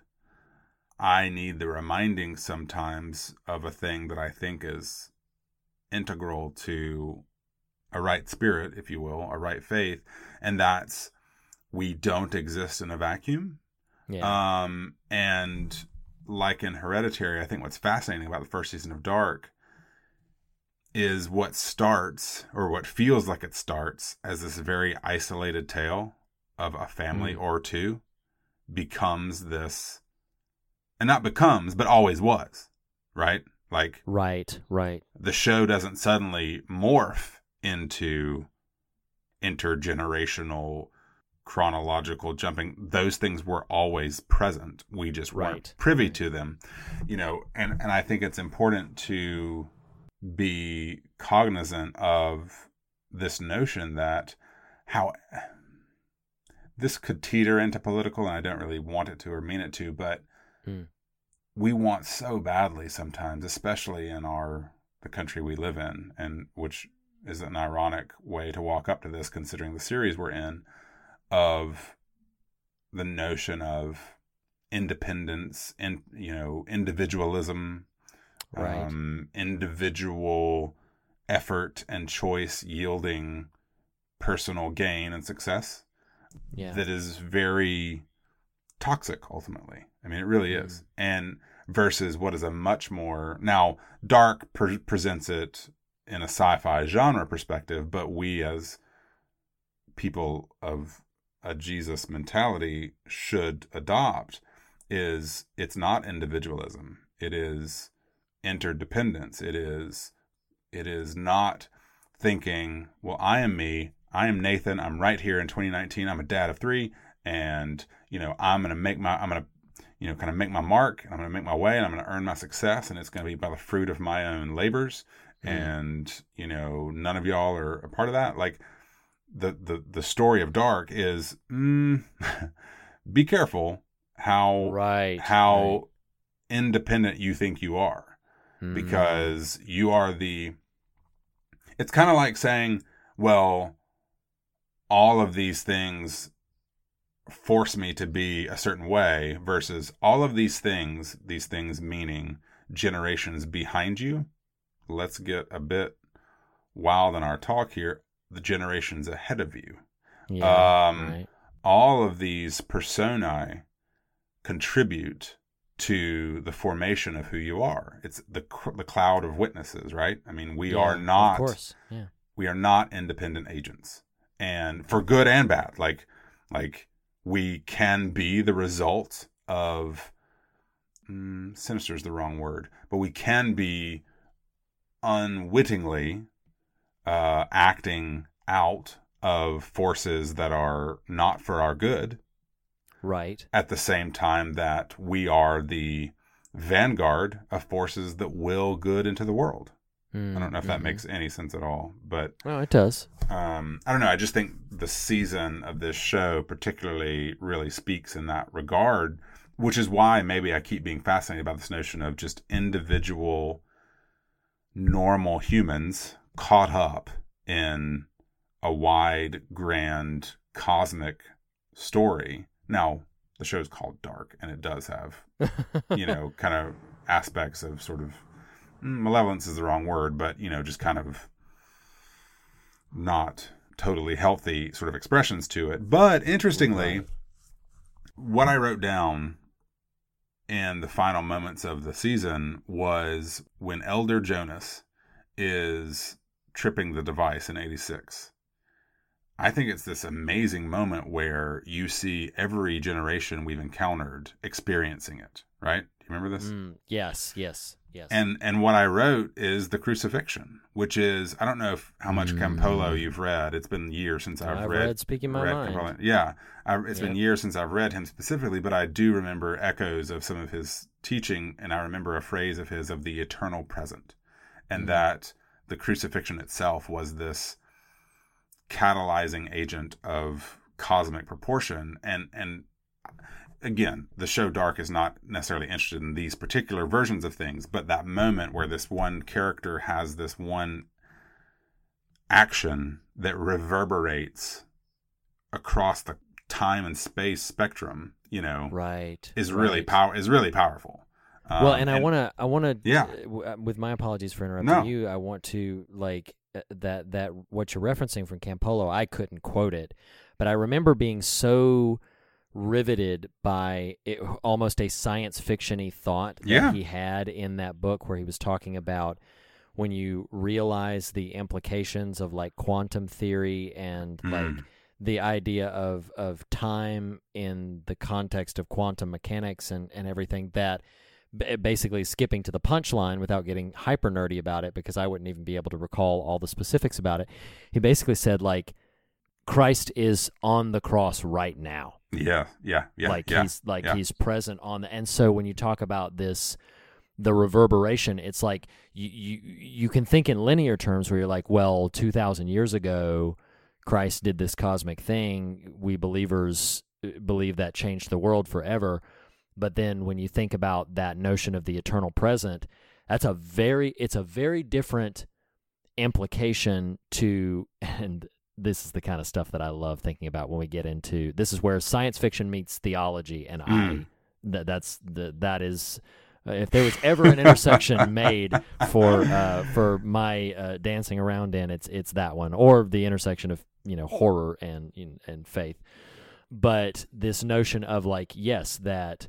I need the reminding sometimes of a thing that I think is integral to a right spirit, if you will, a right faith, and that's we don't exist in a vacuum. Yeah. Um, and like in Hereditary, I think what's fascinating about the first season of Dark is what starts or what feels like it starts as this very isolated tale of a family Mm. or two becomes this and not becomes but always was right like Right, right. the show doesn't suddenly morph into intergenerational chronological jumping those things were always present we just weren't Right. privy to them you know and and i think it's important to be cognizant of this notion that how this could teeter into political and i don't really want it to or mean it to but Mm. we want so badly sometimes especially in our the country we live in and which is an ironic way to walk up to this considering the series we're in of the notion of independence and you know individualism Right. um, individual effort and choice yielding personal gain and success Yeah. that is very toxic ultimately i mean it really is and versus what is a much more now dark pre- presents it in a sci-fi genre perspective but we as people of a jesus mentality should adopt is it's not individualism it is interdependence. It is it is not thinking well i am me i am nathan i'm right here in 2019 i'm a dad of three and you know i'm going to make my i'm going to you know kind of make my mark and i'm going to make my way and i'm going to earn my success and it's going to be by the fruit of my own labors. And you know none of y'all are a part of that. Like the the the story of dark is mm, be careful how right how independent you think you are Mm. because you are the it's kind of like saying well all of these things force me to be a certain way versus all of these things these things meaning generations behind you let's get a bit wild in our talk here the generations ahead of you Yeah, um right. all of these personae contribute to the formation of who you are. It's the the cloud of witnesses, right? I mean, we Yeah, are of not course, yeah. we are not independent agents. And for good and bad, like like we can be the result of mm, sinister is the wrong word, but we can be unwittingly uh, acting out of forces that are not for our good Right. at the same time that we are the vanguard of forces that will good into the world. I don't know if that Mhm. makes any sense at all, but Oh, it does. um, I don't know. I just think the season of this show particularly really speaks in that regard, which is why maybe I keep being fascinated by this notion of just individual, normal humans caught up in a wide, grand, cosmic story. Now, the show's called Dark, and it does have, you know, kind of aspects of sort of mm, malevolence is the wrong word, but, you know, just kind of not totally healthy sort of expressions to it. But interestingly, what I wrote down in the final moments of the season was when Elder Jonas is tripping the device in 86. I think it's this amazing moment where you see every generation we've encountered experiencing it, right? Do you remember this? Mm, yes, yes, yes. And and what I wrote is the crucifixion, which is I don't know if, how much Campolo you've read. It's been years since I've, Mm. I've read, read Speaking My Mind. Campolo. Yeah, I, it's been years since I've read him specifically, but I do remember echoes of some of his teaching, and I remember a phrase of his of the eternal present, and Mm-hmm. that the crucifixion itself was this catalyzing agent of cosmic proportion, and and again, the show Dark is not necessarily interested in these particular versions of things, but that moment where this one character has this one action that reverberates across the time and space spectrum, you know, right is really right. power is really powerful. well, Um, and I want to, I want to, Yeah. with my apologies for interrupting No. you, I want to like uh, that that what you're referencing from Campolo. I couldn't quote it, but I remember being so riveted by it, almost a science fictiony thought that Yeah. he had in that book where he was talking about when you realize the implications of like quantum theory and like Mm. the idea of of time in the context of quantum mechanics and and everything that b- basically skipping to the punchline without getting hyper nerdy about it because I wouldn't even be able to recall all the specifics about it. He basically said like Christ is on the cross right now. Yeah, yeah, yeah. like yeah, he's like yeah. he's present on the and so when you talk about this the reverberation it's like you you you can think in linear terms where you're like well 2000 years ago Christ did this cosmic thing we believers uh, believe that changed the world forever but then when you think about that notion of the eternal present that's a very it's a very different implication to and this is the kind of stuff that I love thinking about when we get into this is where science fiction meets theology and I Mm. that that's the that is uh, if there was ever an intersection made for uh, for my uh, dancing around in it's it's that one or the intersection of you know horror and and faith but this notion of like yes that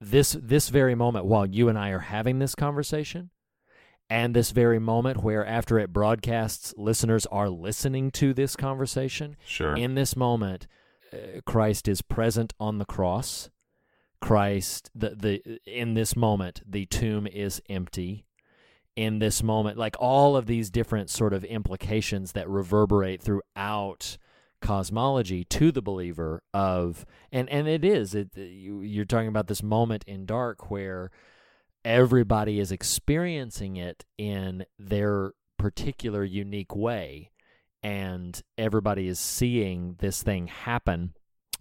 this this very moment while you and I are having this conversation and this very moment where after it broadcasts listeners are listening to this conversation Sure. in this moment uh, Christ is present on the cross Christ the the in this moment the tomb is empty in this moment like all of these different sort of implications that reverberate throughout cosmology to the believer of and and it is it you, you're talking about this moment in dark where everybody is experiencing it in their particular unique way and everybody is seeing this thing happen.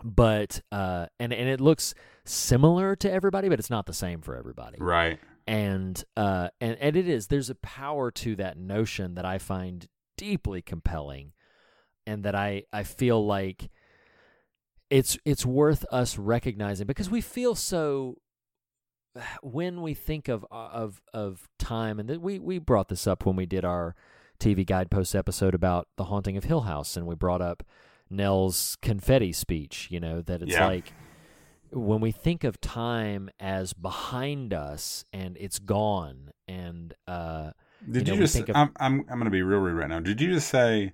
But uh and and it looks similar to everybody but it's not the same for everybody. Right. and uh and and it is. There's a power to that notion that I find deeply compelling and that I I feel like it's it's worth us recognizing because we feel so when we think of of of time and th- we we brought this up when we did our TV guidepost episode about the haunting of Hill House and we brought up Nell's confetti speech you know that it's Yeah. like when we think of time as behind us and it's gone and uh Did know, you, just? think of- I'm I'm I'm gonna be real rude right now. Did you just say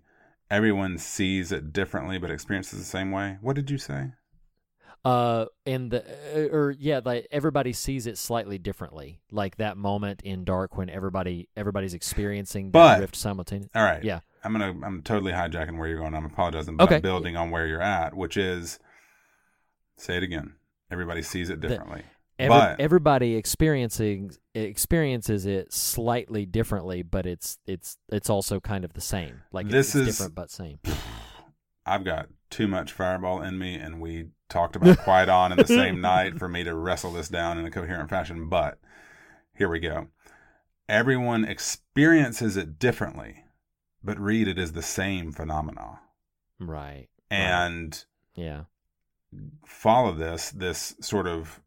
everyone sees it differently but experiences the same way? What did you say? uh and the uh, or yeah like everybody sees it slightly differently like that moment in dark when everybody everybody's experiencing the But- rift simultaneously All right. yeah I'm gonna I'm totally hijacking where you're going. I'm apologizing, but Okay. I'm building on where you're at, which is say it again. Everybody sees it differently. Every, but everybody experiencing experiences it slightly differently but it's it's it's also kind of the same like This it's is- different but same I've got too much fireball in me, and we talked about quiet on in the same night for me to wrestle this down in a coherent fashion. But here we go. Everyone experiences it differently, but read it as the same phenomena. right And yeah follow this this sort of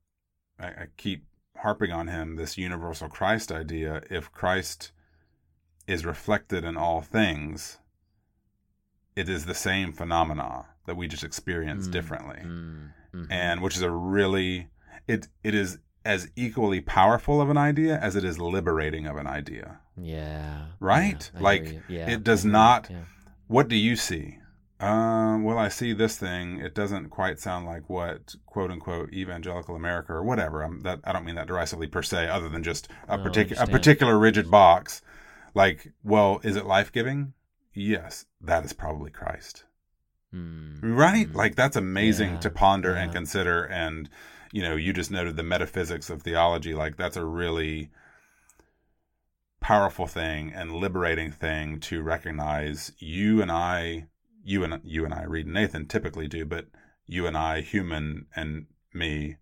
I, I keep harping on him this universal Christ idea. If Christ is reflected in all things, it is the same phenomena that we just experience Mm, differently, mm, mhm. and which is a really it it is as equally powerful of an idea as it is liberating of an idea. yeah Right? yeah, like yeah it does I hear you. not. yeah. What do you see? Um, well, I see this thing. It doesn't quite sound like what quote unquote evangelical America or whatever. I'm, that I don't mean that derisively per se, other than just a No, particular a particular rigid box. Like, well, is it life giving? Yes, that is probably Christ. Mm, Right? mm. Like that's amazing Yeah, to ponder and consider. And you know, you just noted the metaphysics of theology. Like that's a really powerful thing and liberating thing to recognize. You and I, you and you and I, Reed and Nathan typically do, but you and I, human, and me,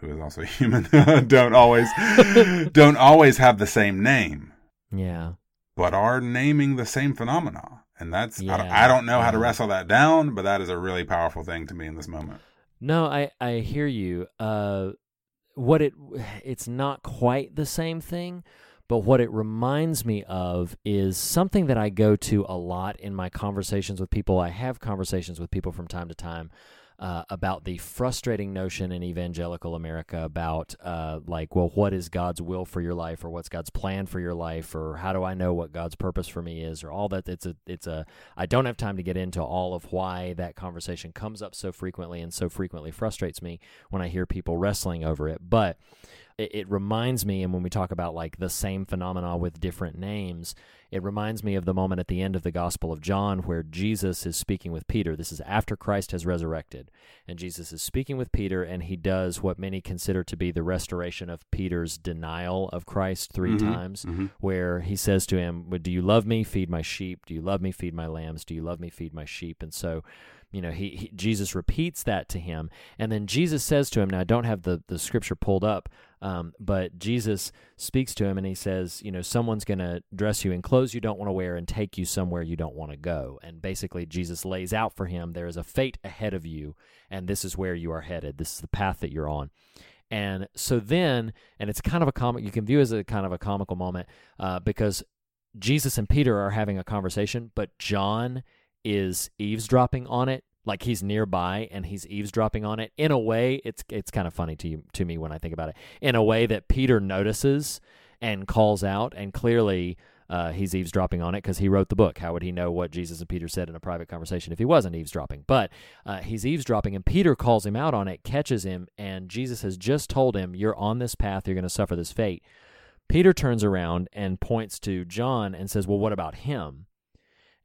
who is also human, don't always don't always have the same name yeah but are naming the same phenomena. And that's, I, don't, Yeah, I don't know how to wrestle that down, but that is a really powerful thing to me in this moment. No, I I hear you. Uh, what it it's not quite the same thing, but what it reminds me of is something that I go to a lot in my conversations with people. I have conversations with people from time to time uh, about the frustrating notion in evangelical America about uh, like, well, what is God's will for your life, or what's God's plan for your life, or how do I know what God's purpose for me is, or all that. It's a, it's a. I don't have time to get into all of why that conversation comes up so frequently and so frequently frustrates me when I hear people wrestling over it, but it, it reminds me, and when we talk about like the same phenomena with different names, it reminds me of the moment at the end of the Gospel of John where Jesus is speaking with Peter. This is after Christ has resurrected, and Jesus is speaking with Peter, and he does what many consider to be the restoration of Peter's denial of Christ 3 Mhm, times, mhm. where he says to him, "Do you love me? Feed my sheep. Do you love me? Feed my lambs. Do you love me? Feed my sheep." And so you know he, he jesus repeats that to him. And then jesus says to him now i don't have the, the scripture pulled up um, but jesus speaks to him and he says you know someone's going to dress you in clothes you don't want to wear and take you somewhere you don't want to go. And basically jesus lays out for him there is a fate ahead of you and this is where you are headed. This is the path that you're on. And so then and it's kind of a comic you can view as a kind of a comical moment uh, because jesus and peter are having a conversation but john is eavesdropping on it like he's nearby and he's eavesdropping on it in a way it's it's kind of funny to you, to me when I think about it in a way that Peter notices and calls out and clearly uh, he's eavesdropping on it because he wrote the book. How would he know what Jesus and Peter said in a private conversation if he wasn't eavesdropping? But uh, he's eavesdropping, and Peter calls him out on it, catches him, and Jesus has just told him, You're on this path, you're going to suffer this fate. Peter turns around and points to John and says, Well, what about him?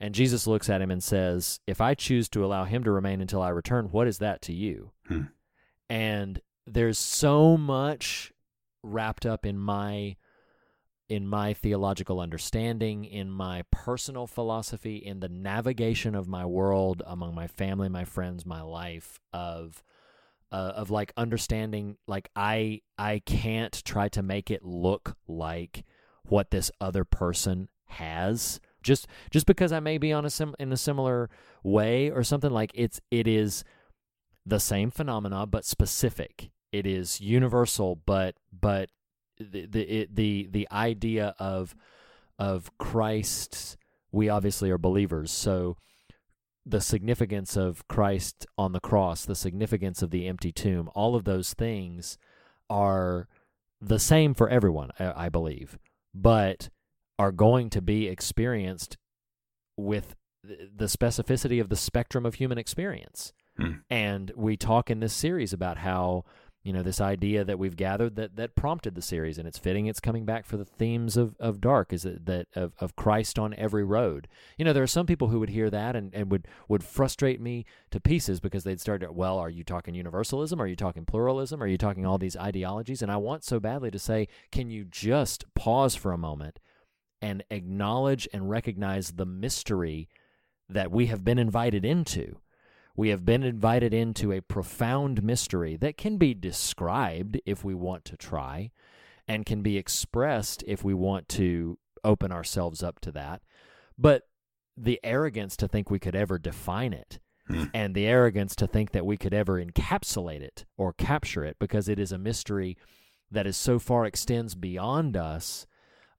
And Jesus looks at him and says, If I choose to allow him to remain until I return, what is that to you? Hmm. And there's so much wrapped up in my in my theological understanding, in my personal philosophy, in the navigation of my world among my family, my friends, my life of uh, of like understanding like I I can't try to make it look like what this other person has just just because I may be on a sim in a similar way or something like it's it is the same phenomena but specific. It is universal but but the the the, the idea of of Christ we obviously are believers so the significance of Christ on the cross, the significance of the empty tomb, all of those things are the same for everyone, I, I believe, but are going to be experienced with the specificity of the spectrum of human experience. Hmm. And we talk in this series about how you know this idea that we've gathered that that prompted the series and it's fitting it's coming back for the themes of, of dark is that, that of, of christ on every road you know there are some people who would hear that and, and would would frustrate me to pieces because they'd start to well are you talking universalism are you talking pluralism are you talking all these ideologies and i want so badly to say can you just pause for a moment and acknowledge and recognize the mystery that we have been invited into we have been invited into a profound mystery that can be described if we want to try, and can be expressed if we want to open ourselves up to that. But the arrogance to think we could ever define it, hmm. and the arrogance to think that we could ever encapsulate it or capture it because it is a mystery that is so far extends beyond us.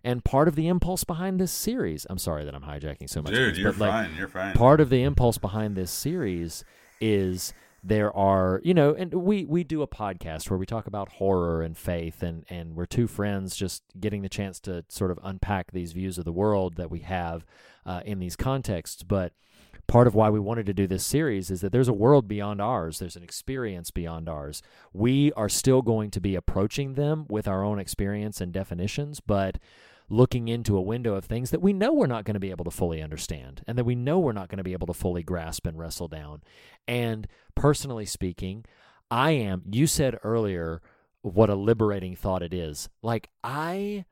And part of the impulse behind this series, I'm sorry that I'm hijacking so much. Dude, you're but, like, fine. You're fine. Part of the impulse behind this series is there are you know and we we do a podcast where we talk about horror and faith and and we're two friends just getting the chance to sort of unpack these views of the world that we have uh, in these contexts but part of why we wanted to do this series is that there's a world beyond ours there's an experience beyond ours we are still going to be approaching them with our own experience and definitions but looking into a window of things that we know we're not going to be able to fully understand and that we know we're not going to be able to fully grasp and wrestle down. And personally speaking, I am, you said earlier what a liberating thought it is. Like, I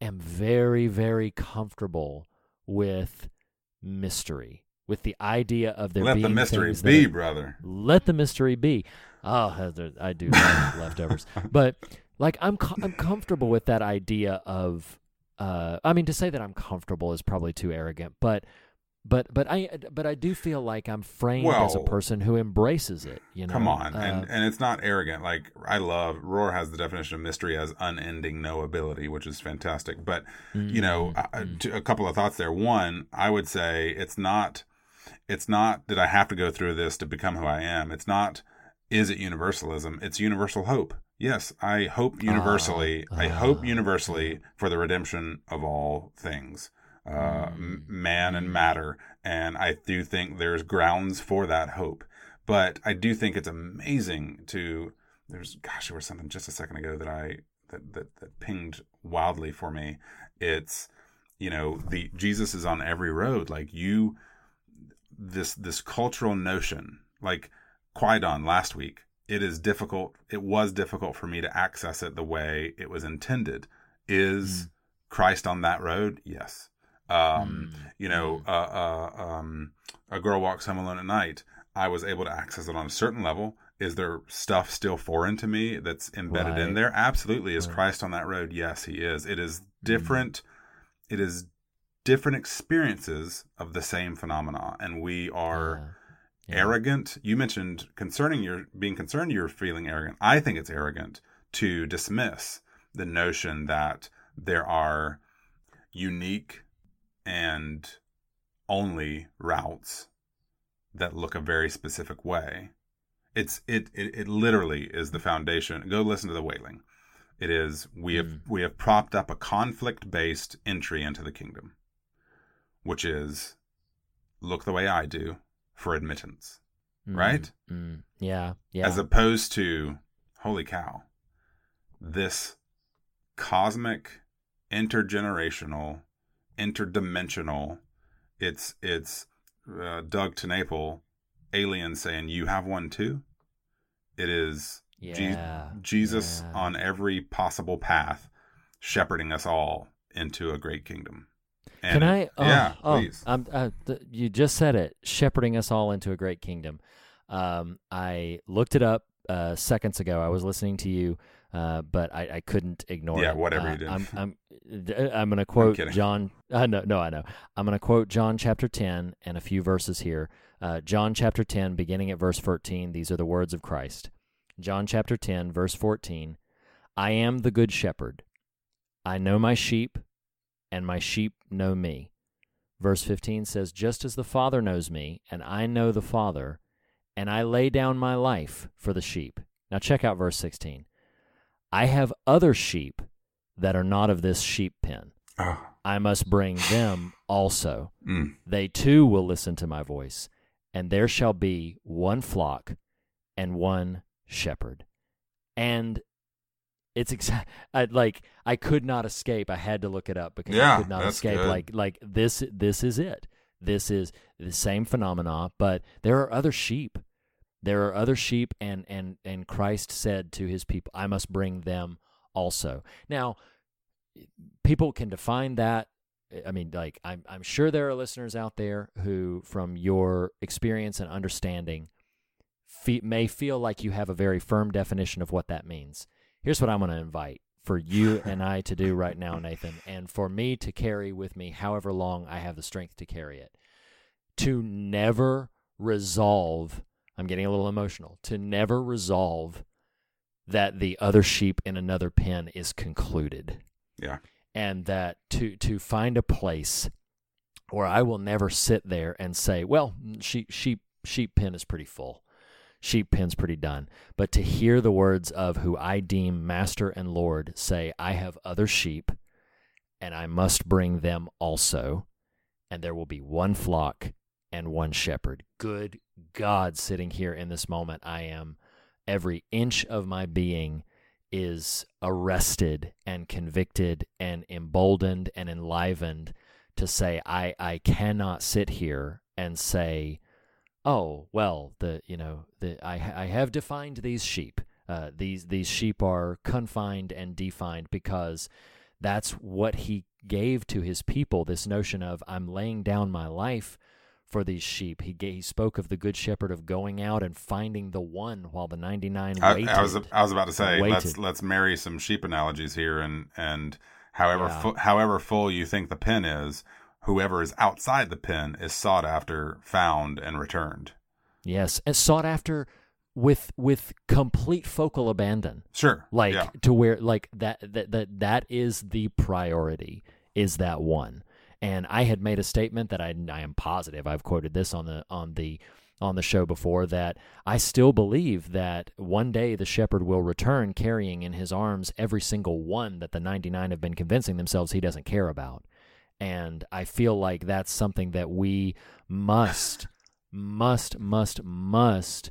am very, very comfortable with mystery, with the idea of there being. Let being the mystery be, are- brother. Let the mystery be. Oh, I do leftovers, but like I'm co- I'm comfortable with that idea of. Uh, I mean, to say that I'm comfortable is probably too arrogant, but. But but I but I do feel like I'm framed as a person who embraces it. You know, Come on, Uh, and and it's not arrogant. Like I love Rohr has the definition of mystery as unending knowability, which is fantastic. But you know, Mm-hmm. a couple of thoughts there. One, I would say it's not it's not that I have to go through this to become who I am. It's not is it universalism? It's universal hope. Yes, I hope universally. Ah, I hope ah. universally for the redemption of all things, uh, m- mm. man and matter. And I do think there's grounds for that hope. But I do think it's amazing to. There's gosh, there was something just a second ago that I that that, that pinged wildly for me. It's you know the Jesus is on every road. Like you, this this cultural notion, like Kwaidan last week. It is difficult. It was difficult for me to access it the way it was intended. Is Christ on that road? Yes. Um, You know, uh, uh, um, a girl walks home alone at night. I was able to access it on a certain level. Is there stuff still foreign to me that's embedded in there? Absolutely. Is Christ on that road? Yes, he is. It is different. It is different experiences of the same phenomena, and we are arrogant. You mentioned concerning your being concerned you're feeling arrogant. I think it's arrogant to dismiss the notion that there are unique and only routes that look a very specific way. It's it it, it literally is the foundation. Go listen to the wailing. It is we have mm. we have propped up a conflict based entry into the kingdom, which is look the way I do for admittance, right? Mm, yeah, yeah. As opposed to holy cow, this cosmic, intergenerational, interdimensional. It's it's uh, Doug TenNapel, alien saying you have one too. It is Je- Jesus yeah. on every possible path, shepherding us all into a great kingdom. Can I? Oh, yeah, oh, please. I'm, uh, th- you just said it, shepherding us all into a great kingdom. Um, I looked it up uh, seconds ago. I was listening to you, uh, but I, I couldn't ignore Yeah, it. whatever Uh, you did. I'm, I'm, d- I'm going to quote. John. Uh, no, no, I know. I'm going to quote John chapter 10 and a few verses here. Uh, John chapter 10, beginning at verse 14. These are the words of Christ. John chapter 10, verse 14. I am the good shepherd. I know my sheep, and my sheep know me. Verse 15 says, Just as the Father knows me, and I know the Father, and I lay down my life for the sheep. Now check out verse 16. I have other sheep that are not of this sheep pen. Oh, I must bring them also. mm. They too will listen to my voice, and there shall be one flock and one shepherd. And it's exact I, like I could not escape. I had to look it up because Yeah, I could not escape. good. Like like this this is it. This is the same phenomena, but there are other sheep. There are other sheep and and and Christ said to his people, I must bring them also. Now, people can define that I mean, like I'm I'm sure there are listeners out there who, from your experience and understanding, fe- may feel like you have a very firm definition of what that means. Here's what I'm going to invite for you and I to do right now, Nathan, and for me to carry with me however long I have the strength to carry it. To never resolve, I'm getting a little emotional, to never resolve that the other sheep in another pen is concluded Yeah. and that to to find a place where I will never sit there and say, "Well, sheep sheep sheep pen is pretty full, sheep pen's pretty done," but to hear the words of who I deem master and lord say, "I have other sheep, and I must bring them also, and there will be one flock and one shepherd." Good God, sitting here in this moment, I am every inch of my being is arrested and convicted and emboldened and enlivened to say I I cannot sit here and say oh well the you know the I I have defined these sheep. Uh, these these sheep are confined and defined because that's what he gave to his people this notion of I'm laying down my life for these sheep. He gave, he spoke of the good shepherd of going out and finding the one while the 99 I, waited I was I was about to say let's let's marry some sheep analogies here and and however Yeah. fu- however full you think the pen is, whoever is outside the pen is sought after, found, and returned. Yes, and sought after with with complete focal abandon. Sure. Like yeah. to where like that that that that is the priority is that one. And I had made a statement that I, I am positive I've quoted this on the on the on the show before that I still believe that one day the shepherd will return carrying in his arms every single one that the 99 have been convincing themselves he doesn't care about. And I feel like that's something that we must, must, must, must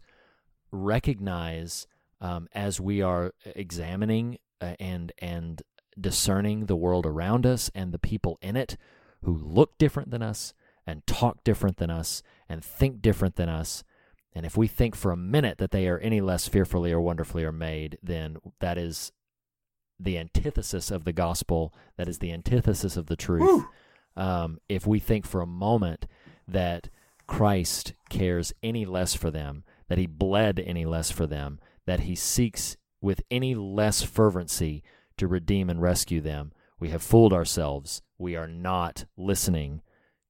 recognize um, as we are examining uh, and and discerning the world around us and the people in it who look different than us and talk different than us and think different than us. And if we think for a minute that they are any less fearfully or wonderfully are made, then that is the antithesis of the gospel. That is the antithesis of the truth. Um, if we think for a moment that Christ cares any less for them, that he bled any less for them, that he seeks with any less fervency to redeem and rescue them, we have fooled ourselves. We are not listening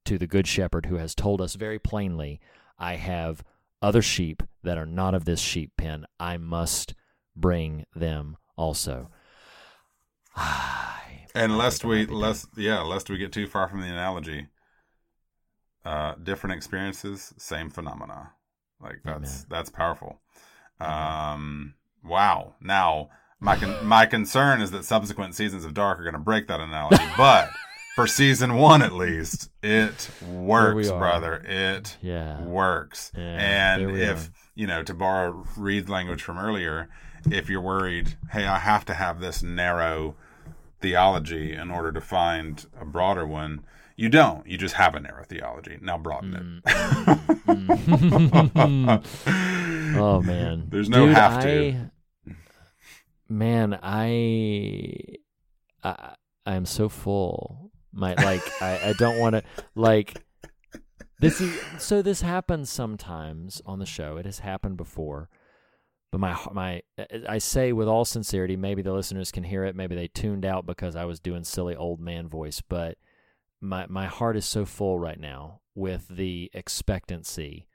to the Good Shepherd who has told us very plainly, I have other sheep that are not of this sheep pen. I must bring them also. And lest we lest yeah, lest we get too far from the analogy. Uh, different experiences, same phenomena. Like that's that's powerful. Um, wow. Now my con- my concern is that subsequent seasons of Dark are going to break that analogy, but for season one at least, it works, brother. It Yeah. works. Yeah, and if are. you know, to borrow Reed's language from earlier, if you're worried, hey, I have to have this narrow theology in order to find a broader one. You don't. You just have a narrow theology. Now broaden it. Mm. oh man, There's no Dude, have to. I, man, I, I, I'm so full. My like, I, I don't want to like. This is so. This happens sometimes on the show. It has happened before, but my my uh, uh, I say with all sincerity. Maybe the listeners can hear it. Maybe they tuned out because I was doing silly old man voice. But my my heart is so full right now with the expectancy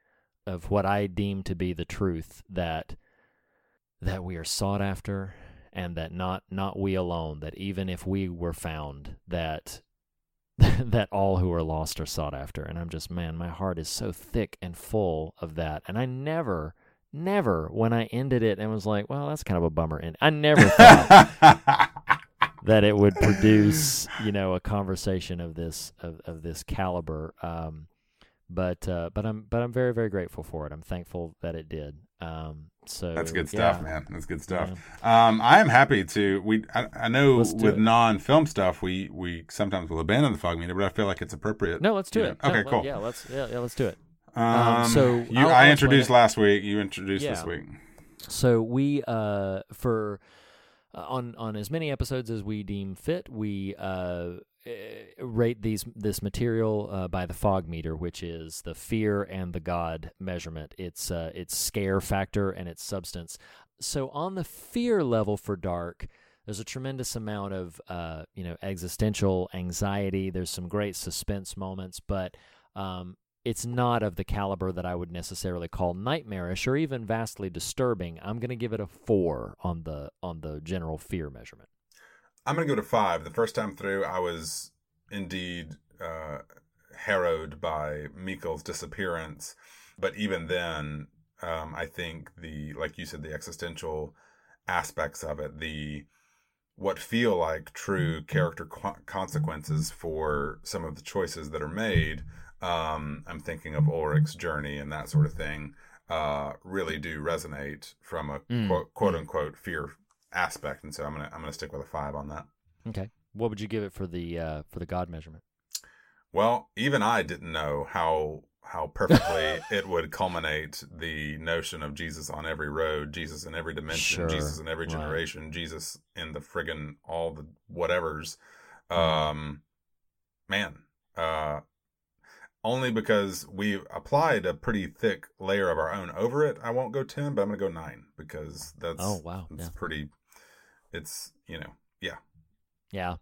of what I deem to be the truth that that we are sought after and that not not we alone that even if we were found that that all who are lost are sought after and I'm just man my heart is so thick and full of that and I never never when I ended it and was like well that's kind of a bummer and I never thought that it would produce, you know, a conversation of this of, of this caliber. Um, but uh, but I'm but I'm very very grateful for it. I'm thankful that it did. Um, so That's good yeah. stuff, man. That's good stuff. Um, I am happy to. We I, I know Let's with non-film stuff, we we sometimes will abandon the fog meter, but I feel like it's appropriate. No, let's do you know. it. No, Okay, let- cool. Yeah, let's yeah, yeah let's do it. Um, so you, I introduced last week. You introduced this week. So we uh for uh, on on as many episodes as we deem fit, we uh eh, rate these this material uh, by the fog meter, which is the fear and the God measurement. It's uh, its scare factor and its substance. So on the fear level for dark, there's a tremendous amount of uh, you know existential anxiety. There's some great suspense moments, but um, it's not of the caliber that I would necessarily call nightmarish or even vastly disturbing. I'm going to give it a four on the on the general fear measurement. I'm gonna go to five. The first time through, I was indeed uh, harrowed by Mikkel's disappearance, but even then, um, I think the like you said, the existential aspects of it, the what feel like true character co- consequences for some of the choices that are made. Um, I'm thinking of Ulrich's journey and that sort of thing. Uh, really do resonate from a Mm, quote, quote unquote fear aspect, and so I'm gonna I'm gonna stick with a five on that. Okay, what would you give it for the uh, for the God measurement? Well, even I didn't know how how perfectly it would culminate the notion of Jesus on every road, Jesus in every dimension, Sure, Jesus in every right. generation, Jesus in the friggin' all the whatevers. Mm. Um, man, uh, only because we applied a pretty thick layer of our own over it. I won't go ten, but I'm gonna go nine because that's Oh, wow, it's yeah. pretty. It's you know yeah Yeah.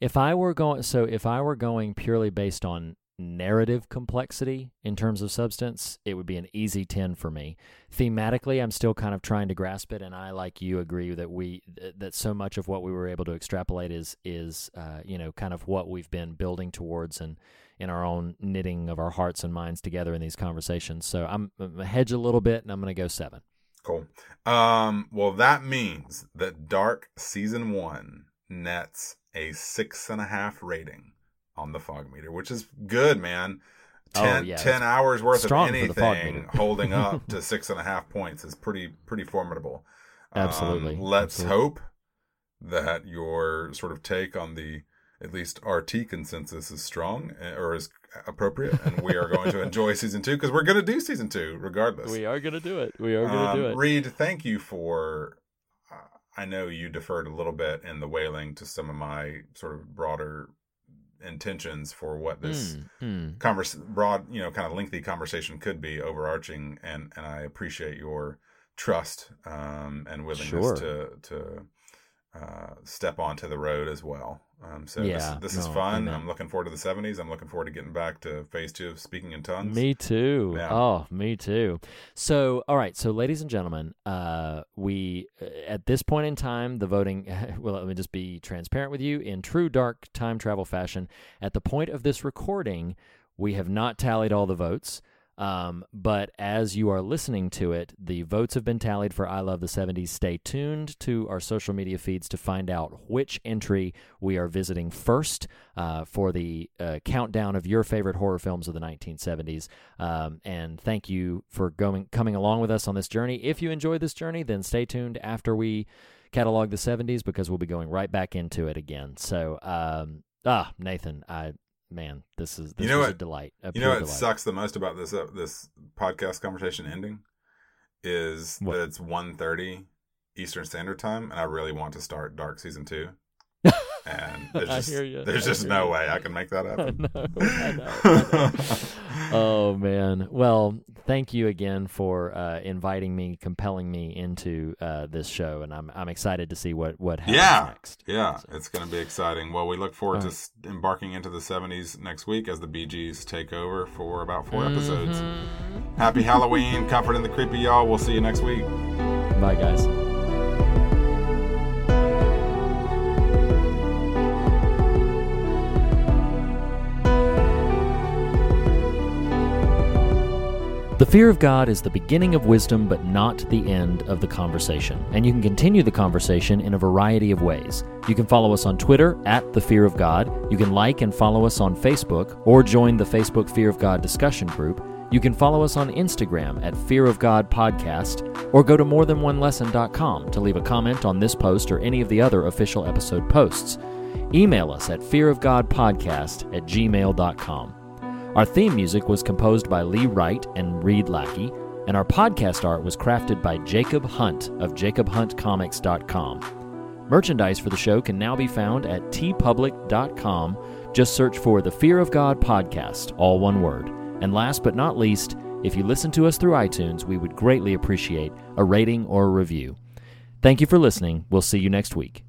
If I were going so if I were going purely based on narrative complexity in terms of substance, it would be an easy 10 for me. Thematically, I'm still kind of trying to grasp it and I like you agree that we that so much of what we were able to extrapolate is is uh, you know, kind of what we've been building towards and in our own knitting of our hearts and minds together in these conversations. So I'm, I'm hedge a little bit and I'm going to go 7. Cool. Um, well, that means that Dark season one nets a six and a half rating on the fog meter, which is good, man. Oh, 10, yeah, 10 hours worth of anything holding up to six and a half points is pretty pretty formidable. Um, Absolutely. let's Absolutely. hope that your sort of take on the at least RT consensus is strong uh, or is appropriate, and we are going to enjoy season two because we're going to do season two regardless. We are going to do it. We are going to do Um, it. Reed, thank you for. Uh, I know you deferred a little bit in the wailing to some of my sort of broader intentions for what this Mm, converse broad, you know, kind of lengthy conversation could be overarching, and and I appreciate your trust um, and willingness Sure. to to uh, step onto the road as well. Um, so Yeah, this, this is fun. I'm looking forward to the 70s. I'm looking forward to getting back to phase two of speaking in tongues. Me too. Yeah. Oh, me too. So, all right. So, ladies and gentlemen, uh, we uh, at this point in time, the voting. Well, let me just be transparent with you in true dark time travel fashion. At the point of this recording, we have not tallied all the votes. Um, but as you are listening to it, the votes have been tallied for I Love the 70s. Stay tuned to our social media feeds to find out which entry we are visiting first uh, for the uh, countdown of your favorite horror films of the 1970s. Um, and thank you for going coming along with us on this journey. If you enjoyed this journey, then stay tuned after we catalog the 70s because we'll be going right back into it again. So, um, ah, Nathan, I man, this is this You know was a what- delight. A you know what delight. sucks the most about this uh, this podcast conversation ending is What? that it's 1.30 Eastern Standard Time, and I really want to start Dark season two. And there's I just, there's I just no ya. way I can make that I happen. know, I know, I know. oh man. Well, thank you again for uh, inviting me, compelling me into uh, this show, and I'm I'm excited to see what what happens yeah, next. yeah, it's going to be exciting. Well, we look forward All to right. s- embarking into the 70s next week as the Bee Gees take over for about 4 episodes. Mm-hmm. Happy Halloween, comfort in the creepy, y'all. We'll see you next week. Bye, guys. The fear of God is the beginning of wisdom, but not the end of the conversation. And you can continue the conversation in a variety of ways. You can follow us on Twitter at The Fear of God. You can like and follow us on Facebook or join the Facebook Fear of God discussion group. You can follow us on Instagram at Fear of God Podcast or go to morethanonelesson.com to leave a comment on this post or any of the other official episode posts. Email us at fearofgodpodcast at gmail.com. Our theme music was composed by Lee Wright and Reed Lackey, and our podcast art was crafted by Jacob Hunt of jacobhuntcomics.com. Merchandise for the show can now be found at TeePublic.com. Just search for the Fear of God podcast, all one word. And last but not least, if you listen to us through iTunes, we would greatly appreciate a rating or a review. Thank you for listening. We'll see you next week.